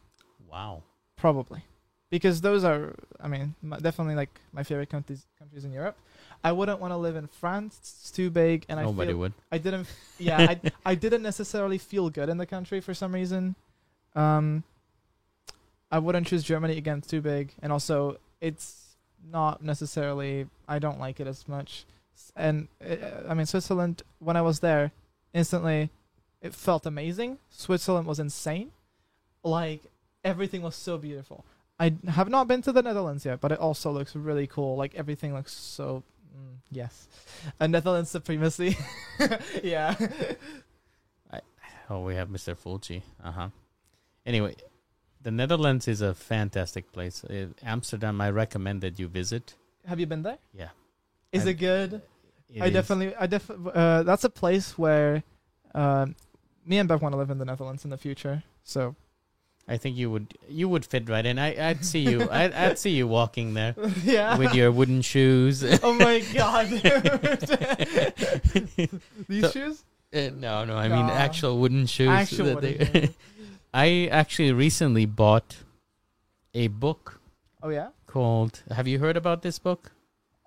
Wow. probably, because those are, I mean, definitely like my favorite countries countries in Europe. I wouldn't want to live in France; it's too big, and Nobody I feel would. I didn't. Yeah, I I didn't necessarily feel good in the country for some reason. Um, I wouldn't choose Germany again; it's too big, and also it's not necessarily. I don't like it as much. And uh, I mean, Switzerland. When I was there, instantly, it felt amazing. Switzerland was insane. Like everything was so beautiful. I have not been to the Netherlands yet, but it also looks really cool. Like everything looks so. Mm, yes, a Netherlands supremacy. yeah. Oh, we have Mr. Fulci. Uh huh. Anyway, the Netherlands is a fantastic place. Uh, Amsterdam, I recommend that you visit. Have you been there? Yeah. Is I- it good? It I is- definitely, I def, uh, that's a place where, um, me and Bev want to live in the Netherlands in the future. So I think you would you would fit right in. I I'd see you. I'd, I'd see you walking there yeah. with your wooden shoes. oh my god. These So- shoes? Uh, no, no, I mean No. actual wooden shoes. Actual that wooden shoes. I actually recently bought a book Oh yeah. called. Have you heard about this book?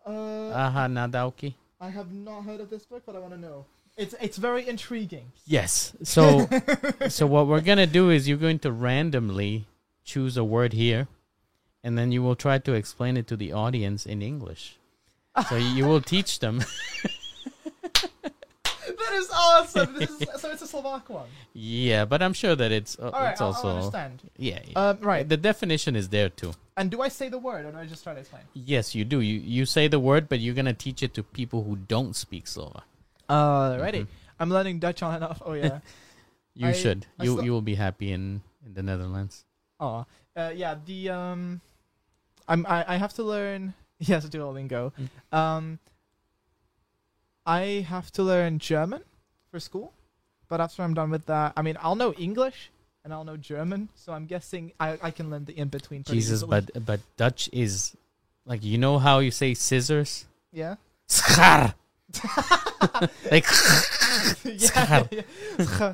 Uh, Aha Nadauki. I have not heard of this book, but I want to know. It's it's very intriguing. Yes. So so what we're gonna do is you're going to randomly choose a word here, and then you will try to explain it to the audience in English. So you will teach them. that is awesome. This is, so it's a Slovak one. yeah, but I'm sure that it's uh, right, it's I'll, also I'll understand. yeah. yeah. Um, right. The definition is there too. And do I say the word, or do I just try to explain? Yes, you do. You you say the word, but you're gonna teach it to people who don't speak Slovak. Uh, ready. Mhm. I'm learning Dutch on and off. Oh yeah. You I- should. I you still- you will be happy in in the Netherlands. Oh, uh, yeah. The um, I'm I, I have to learn. Yes, Duolingo. Mm. Um, I have to learn German for school, but after I'm done with that, I mean, I'll know English and I'll know German. So I'm guessing I I can learn the in between. Jesus, but but Dutch is like you know how you say scissors. yeah, Schaar. like yeah, yeah.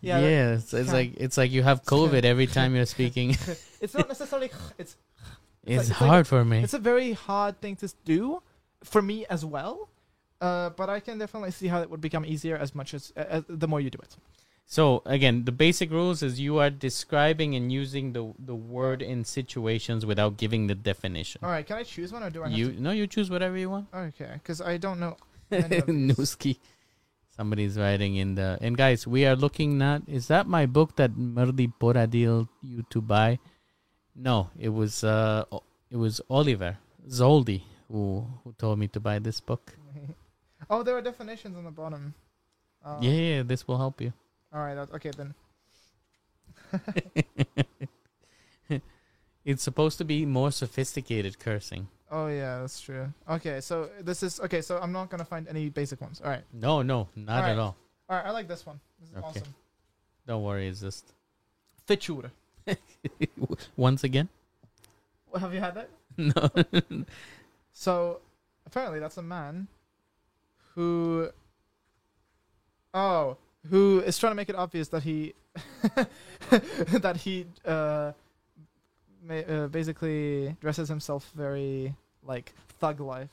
yeah, yeah. it's, it's like it's like you have COVID every time you're speaking. It's not necessarily. It's It's, like- it's like hard for me. It's a very hard thing to do for me as well. Uh, but I can definitely see how it would become easier as much as uh, the more you do it. So again, the basic rules is you are describing and using the the word in situations without giving the definition. All right, can I choose one or do I have You no, you choose whatever you want. Okay, because I don't know. Many of these. Newski. Somebody's writing in the and guys, we are looking not is that my book that Murli Boradil you to buy? No, it was uh it was Oliver Zoldi who who told me to buy this book. oh, there are definitions on the bottom. Uh, yeah, yeah, this will help you. All right. Okay then. it's supposed to be more sophisticated cursing. Oh yeah, that's true. Okay, so this is okay. So I'm not gonna find any basic ones. All right. No, no, not Alright. at all. All right. I like this one. This is Okay. awesome. Don't worry, it's just Fitur. once again. Have you had that? No. So apparently that's a man who oh who is trying to make it obvious that he that he uh, ma- uh basically dresses himself very like thug life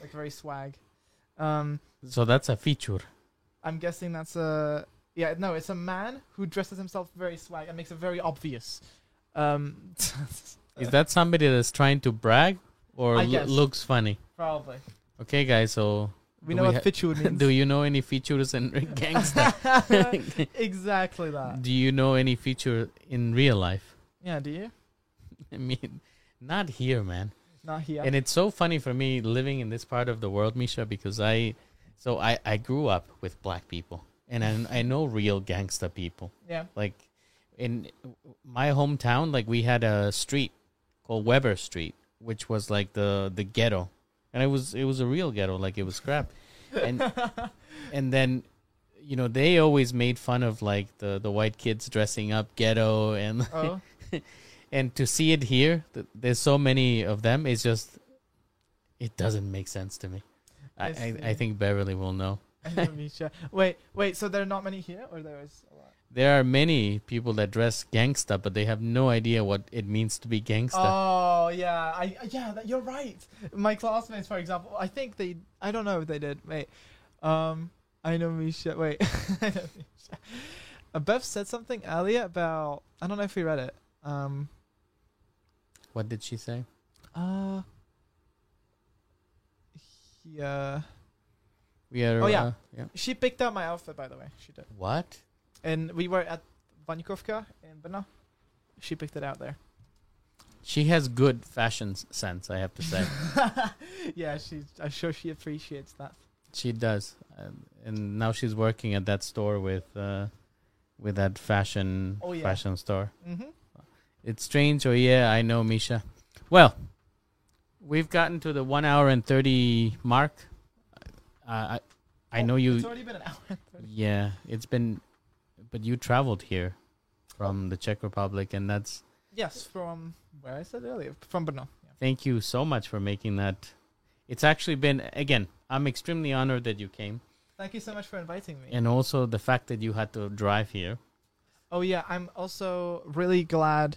like very swag um so that's a feature. i'm guessing that's a yeah no it's a man who dresses himself very swag and makes it very obvious um Is that somebody that's trying to brag or I lo- guess. looks funny? probably Okay, guys. So we Do know we what ha- fitur means do you know any features in gangsta? exactly that do you know any feature in real life? Yeah, do you? I mean, not here, man. Not here. And it's so funny for me living in this part of the world, Misha, because I, so I, I grew up with black people, and I, I know real gangsta people. yeah. Like, in my hometown, like we had a street called Weber Street, which was like the the ghetto, and it was it was a real ghetto, like it was crap, and and then. You know, they always made fun of like the, the white kids dressing up ghetto and Oh, and to see it here, th- there's so many of them. It's just, it doesn't make sense to me. I I, I, I think Beverly will know. I know Misha. Wait, wait. So there are not many here, or there is a lot? There are many people that dress gangsta, but they have no idea what it means to be gangsta. Oh yeah, I yeah. That, you're right. My classmates, for example, I think they. I don't know if they did. Wait, um, I know Misha. Wait, I know Misha. Uh, Bev said something earlier about. I don't know if we read it. Um, what did she say? Uh. Yeah. We are. Oh, yeah. uh, yeah. She picked out my outfit, by the way. She did. What? And we were at Vaňkovka in Brno. She picked it out there. She has good fashion s- sense, I have to say. yeah, she's. I'm sure she appreciates that. she does, and, and now she's working at that store with, uh, with that fashion Oh, yeah. fashion store. Mm-hmm. It's strange, or yeah, I know, Misha. Well, we've gotten to the one hour and thirty mark. I, I know you. Oh, It's already been an hour. and 30. Yeah, it's been, but you traveled here from the Czech Republic, and that's Yes, from where I said earlier, from Brno. Yeah. thank you so much for making that. It's actually been again. I'm extremely honored that you came, Thank you so much for inviting me. and also the fact that you had to drive here. Oh yeah, I'm also really glad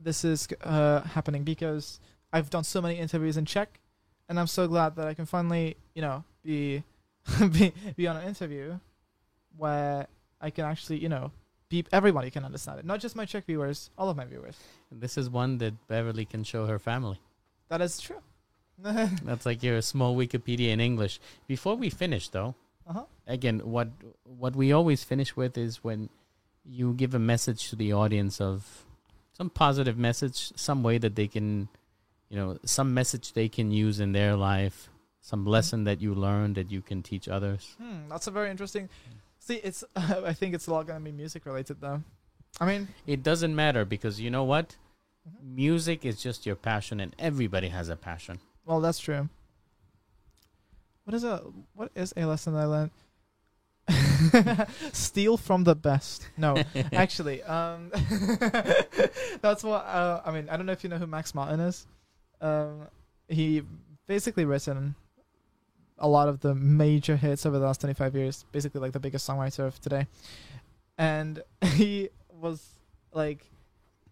this is uh, happening because I've done so many interviews in Czech, and I'm so glad that I can finally, you know, be be be on an interview where I can actually, you know, be everybody can understand it, not just my Czech viewers, all of my viewers. This is one that Beverly can show her family. That is true. That's like your small Wikipedia in English. Before we finish, though, uh huh. again, what what we always finish with is when you give a message to the audience of some positive message, some way that they can, you know, some message they can use in their life, some lesson that you learned that you can teach others. Hmm, that's a very interesting. See, it's. I think it's a lot gonna be music related though. I mean, It doesn't matter because you know what? Mhm. Music is just your passion, and everybody has a passion. Well, that's true. What is a what is a lesson I learned? Steal from the best. No, actually, um, that's what uh, I mean. I don't know if you know who Max Martin is. Um, he basically written a lot of the major hits over the last 25 years. Basically, like the biggest songwriter of today, and he was like,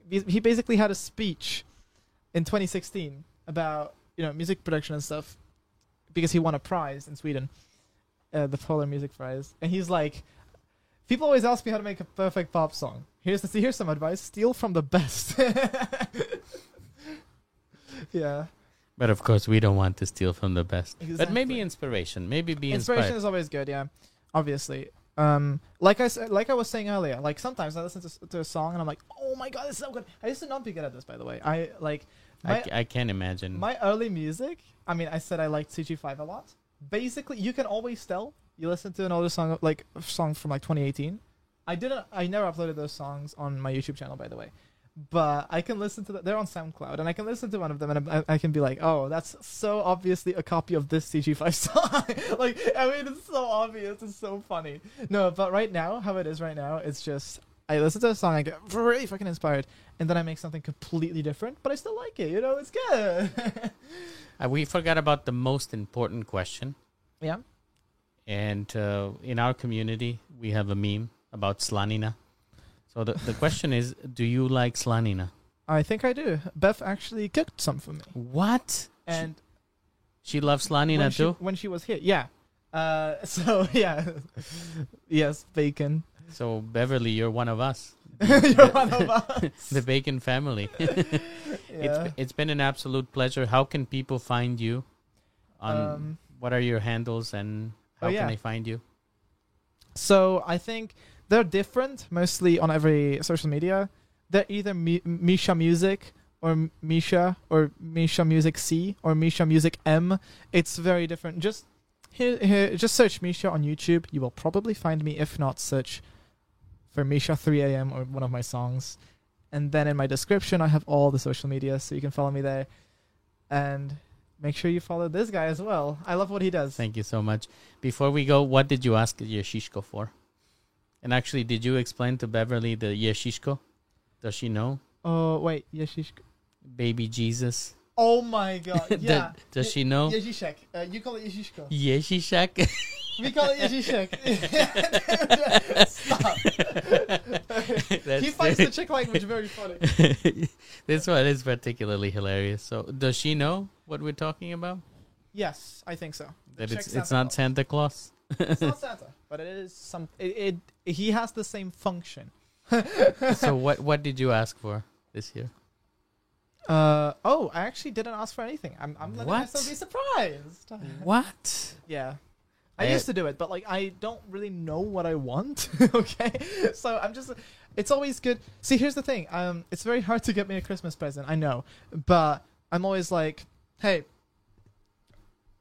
he basically had a speech in 2016 about you know music production and stuff because he won a prize in Sweden, uh, the Polar Music Prize, and he's like, people always ask me how to make a perfect pop song. Here's the, here's some advice: steal from the best. yeah, But of course, we don't want to steal from the best. But maybe inspiration. Maybe be inspiration inspired. is always good. Yeah, obviously. Um, like I said, like I was saying earlier, like sometimes I listen to, to a song and I'm like, oh my god, it's so good. I used to not be good at this, by the way. I like I, my ca- I can't imagine. My early music, I mean, I said I liked CG5 a lot. Basically, you can always tell. You listen to an older song, like a song from like 2018. I didn't, I never uploaded those songs on my YouTube channel, by the way. But I can listen to them. They're on SoundCloud, and I can listen to one of them, and I, I can be like, "Oh, that's so obviously a copy of this CG5 song." like, I mean, it's so obvious. It's so funny. No, but right now, how it is right now, it's just I listen to a song, I get really fucking inspired, and then I make something completely different, but I still like it. You know, it's good. Uh, we forgot about the most important question. yeah. And uh, in our community, we have a meme about slanina. So the, the question is, do you like slanina? I think I do. Bev actually cooked some for me, What? and She loves slanina when she, too? when she was here, yeah. Uh, so yeah, yes, bacon. So Beverly, you're one of us. You're one of us. The bacon family. It's it's been an absolute pleasure. How can people find you? On Um, what are your handles and oh, how yeah. can they find you? So I think they're different, mostly on every social media. They're either Mi- Misha Music or Misha or Misha Music C or Misha Music M. It's very different. Just here, here, just search Misha on YouTube. You will probably find me. If not, search for Misha 3 a.m. or one of my songs. And then in my description, I have all the social media, so you can follow me there. And make sure you follow this guy as well. I love what he does. Thank you so much. Before we go, what did you ask Yeshishko for? And actually, did you explain to Beverly the Yeshishko? Does she know? Oh wait, Yeshishko. Baby Jesus. Oh my god, yeah. Does she know? Yezishek. Uh, you call it Yeshishko. Yeshishak. We call it Yezishek. Stop. he finds the Czech language very funny. this one is particularly hilarious. So, does she know what we're talking about? Yes, I think so. That Czech it's it's not Santa Claus. It's not Santa, but it is some. It, it he has the same function. so, what what did you ask for this year? Uh oh, I actually didn't ask for anything. I'm I'm letting What? myself be surprised. What? Yeah. I I- used to do it, but like I don't really know what I want. okay, so I'm just. It's always good. See, here's the thing. Um, it's very hard to get me a Christmas present. I know, but I'm always like, hey,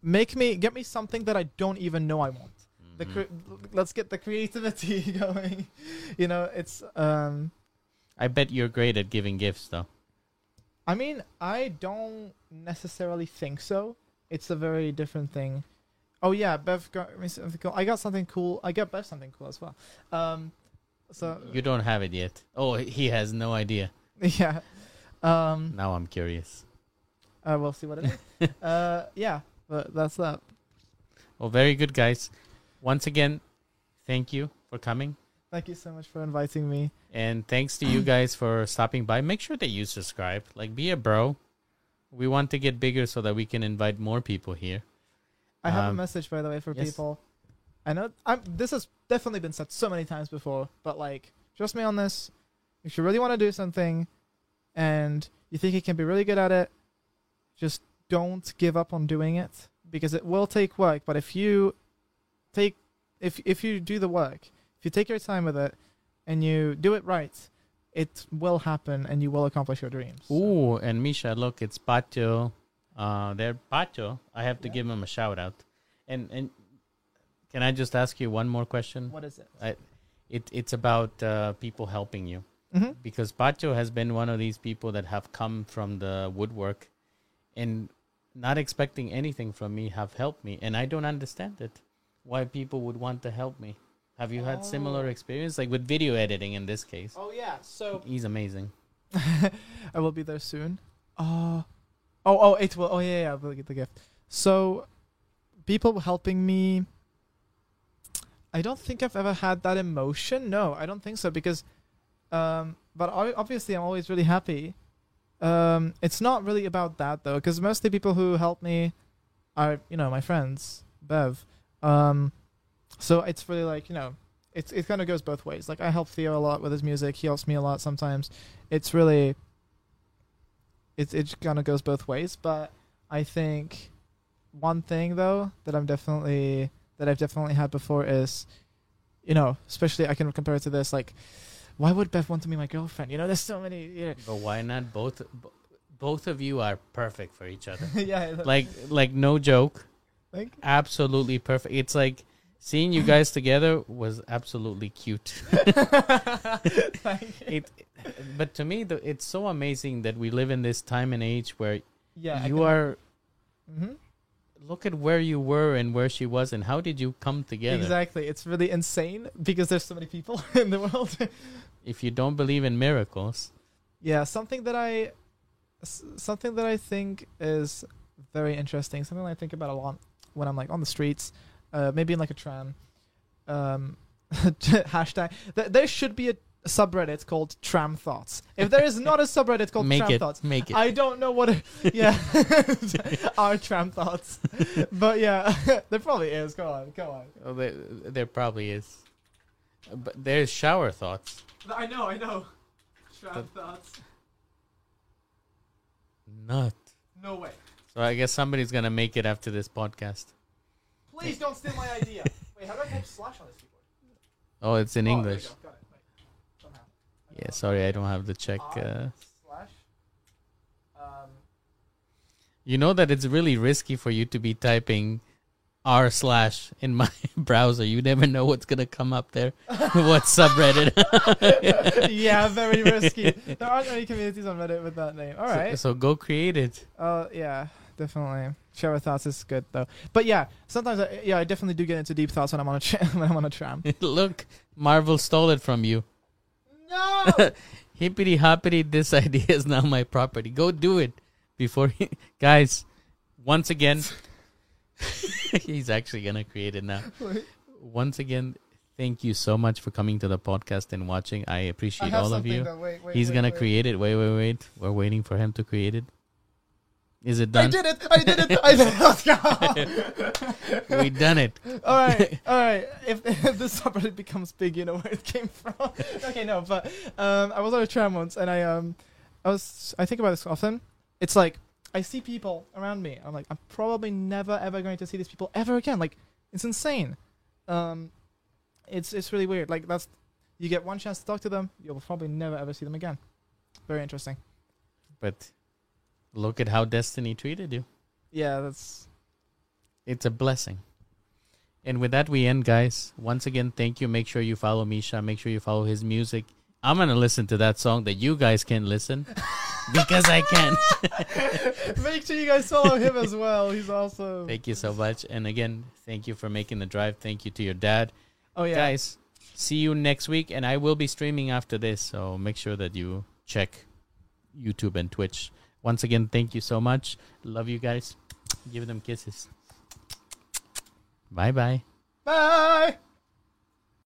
make me get me something that I don't even know I want. The cre- let's get the creativity going. you know, it's um. I bet you're great at giving gifts, though. I mean, I don't necessarily think so. It's a very different thing. Oh yeah, Bev got me something cool. I got something cool. I got Bev something cool as well. Um, so You don't have it yet. Oh, he has no idea. yeah, um, Now I'm curious. uh, we'll see what it is. uh, yeah, but that's that. Well, very good, guys. Once again, thank you for coming. Thank you so much for inviting me. And thanks to you guys for stopping by. Make sure that you subscribe. Like, be a bro. We want to get bigger so that we can invite more people here. I have a Um, message by the way for yes. people. I know I'm. This has definitely been said so many times before, but like, trust me on this. If you really want to do something, and you think you can be really good at it, just don't give up on doing it because it will take work. But if you take, if if you do the work, if you take your time with it, and you do it right, it will happen, and you will accomplish your dreams. Ooh, and Misha, look, it's Pacho. Uh, they're Pacho. I have to Yeah. give him a shout out. And and can I just ask you one more question? What is it? It it's about uh, people helping you Mm-hmm. because Pacho has been one of these people that have come from the woodwork, and not expecting anything from me have helped me, and I don't understand it. Why people would want to help me? Have you had similar Oh. experience, like with video editing in this case? Oh yeah. So He's amazing. I will be there soon. Uh, oh, oh, it will. Oh, yeah, yeah, I will get the gift. So, people helping me. I don't think I've ever had that emotion. No, I don't think so because, um, but obviously I'm always really happy. Um, it's not really about that though, because mostly people who help me are you know my friends, Bev. Um, so it's really like you know, it's it kind of goes both ways. Like I help Theo a lot with his music. He helps me a lot sometimes. It's really it it kind of goes both ways. But I think one thing though that I'm definitely that I've definitely had before is, you know, especially I can compare it to this. Like, why would Beth want to be my girlfriend? You know, there's so many. You know, But why not both? Both of you are perfect for each other. yeah, like like no joke, like absolutely perfect. It's like seeing you guys together was absolutely cute. Thank you. it, but to me, the, it's so amazing that we live in this time and age where yeah, you are. hmm Look at where you were and where she was, and how did you come together? Exactly. It's really insane because there's so many people in the world. If you don't believe in miracles, yeah, something that I, something that I think is very interesting. Something I think about a lot when I'm like on the streets, uh, maybe in like a tram. Um, hashtag. Th- there should be a subreddit called Tram Thoughts. If there is not a subreddit called make Tram it, Thoughts, make it. I don't know what. It, yeah, our tram thoughts. But yeah, there probably is. Go on, go on. Oh, there, there probably is, but there's shower thoughts. I know, I know. Tram But- thoughts. Not. No way. So I guess somebody's gonna make it after this podcast. Please don't steal my idea. Wait, how do I type slash on this keyboard? Oh, it's in Oh, English. it. Wait. Yeah, sorry, I don't have the check. Uh, slash. Um, you know that it's really risky for you to be typing r slash in my browser. You never know what's gonna come up there. what subreddit? yeah, very risky. There aren't any communities on Reddit with that name. All right. So- So, go create it. Uh, yeah, definitely. Shower thoughts is good though. But yeah, sometimes I, yeah, I definitely do get into deep thoughts when I'm on a tra- when I'm on a tram. Look, Marvel stole it from you. No. Hippity hoppity, this idea is now my property. Go do it before he, guys. Once again, he's actually gonna create it now. Once again, thank you so much for coming to the podcast and watching. I I appreciate have all of you. though. Wait, wait, He's wait, gonna create it. Wait, wait, wait. We're waiting for him to create it. Is it done? I did it! I did it! I did it! Let's go! we done it. all right, all right. If, if this subreddit becomes big, you know where it came from. okay, no, but um, I was on a tram once, and I um, I was I think about this often. it's like I see people around me. I'm like, I'm probably never ever going to see these people ever again. Like, it's insane. Um, it's it's really weird. Like that's you get one chance to talk to them, you'll probably never ever see them again. Very interesting. But look at how destiny treated you. Yeah, that's It's a blessing. And with that, we end, guys. Once again, thank you. Make sure you follow Misha. Make sure you follow his music. I'm going to listen to that song that you guys can listen because I can. Make sure you guys follow him as well. He's awesome. thank you so much. And again, thank you for making the drive. Thank you to your dad. Oh yeah. Guys, see you next week. And I will be streaming after this. So make sure that you check YouTube and Twitch. Once again, thank you so much. Love you guys. Give them kisses. Bye bye. Bye.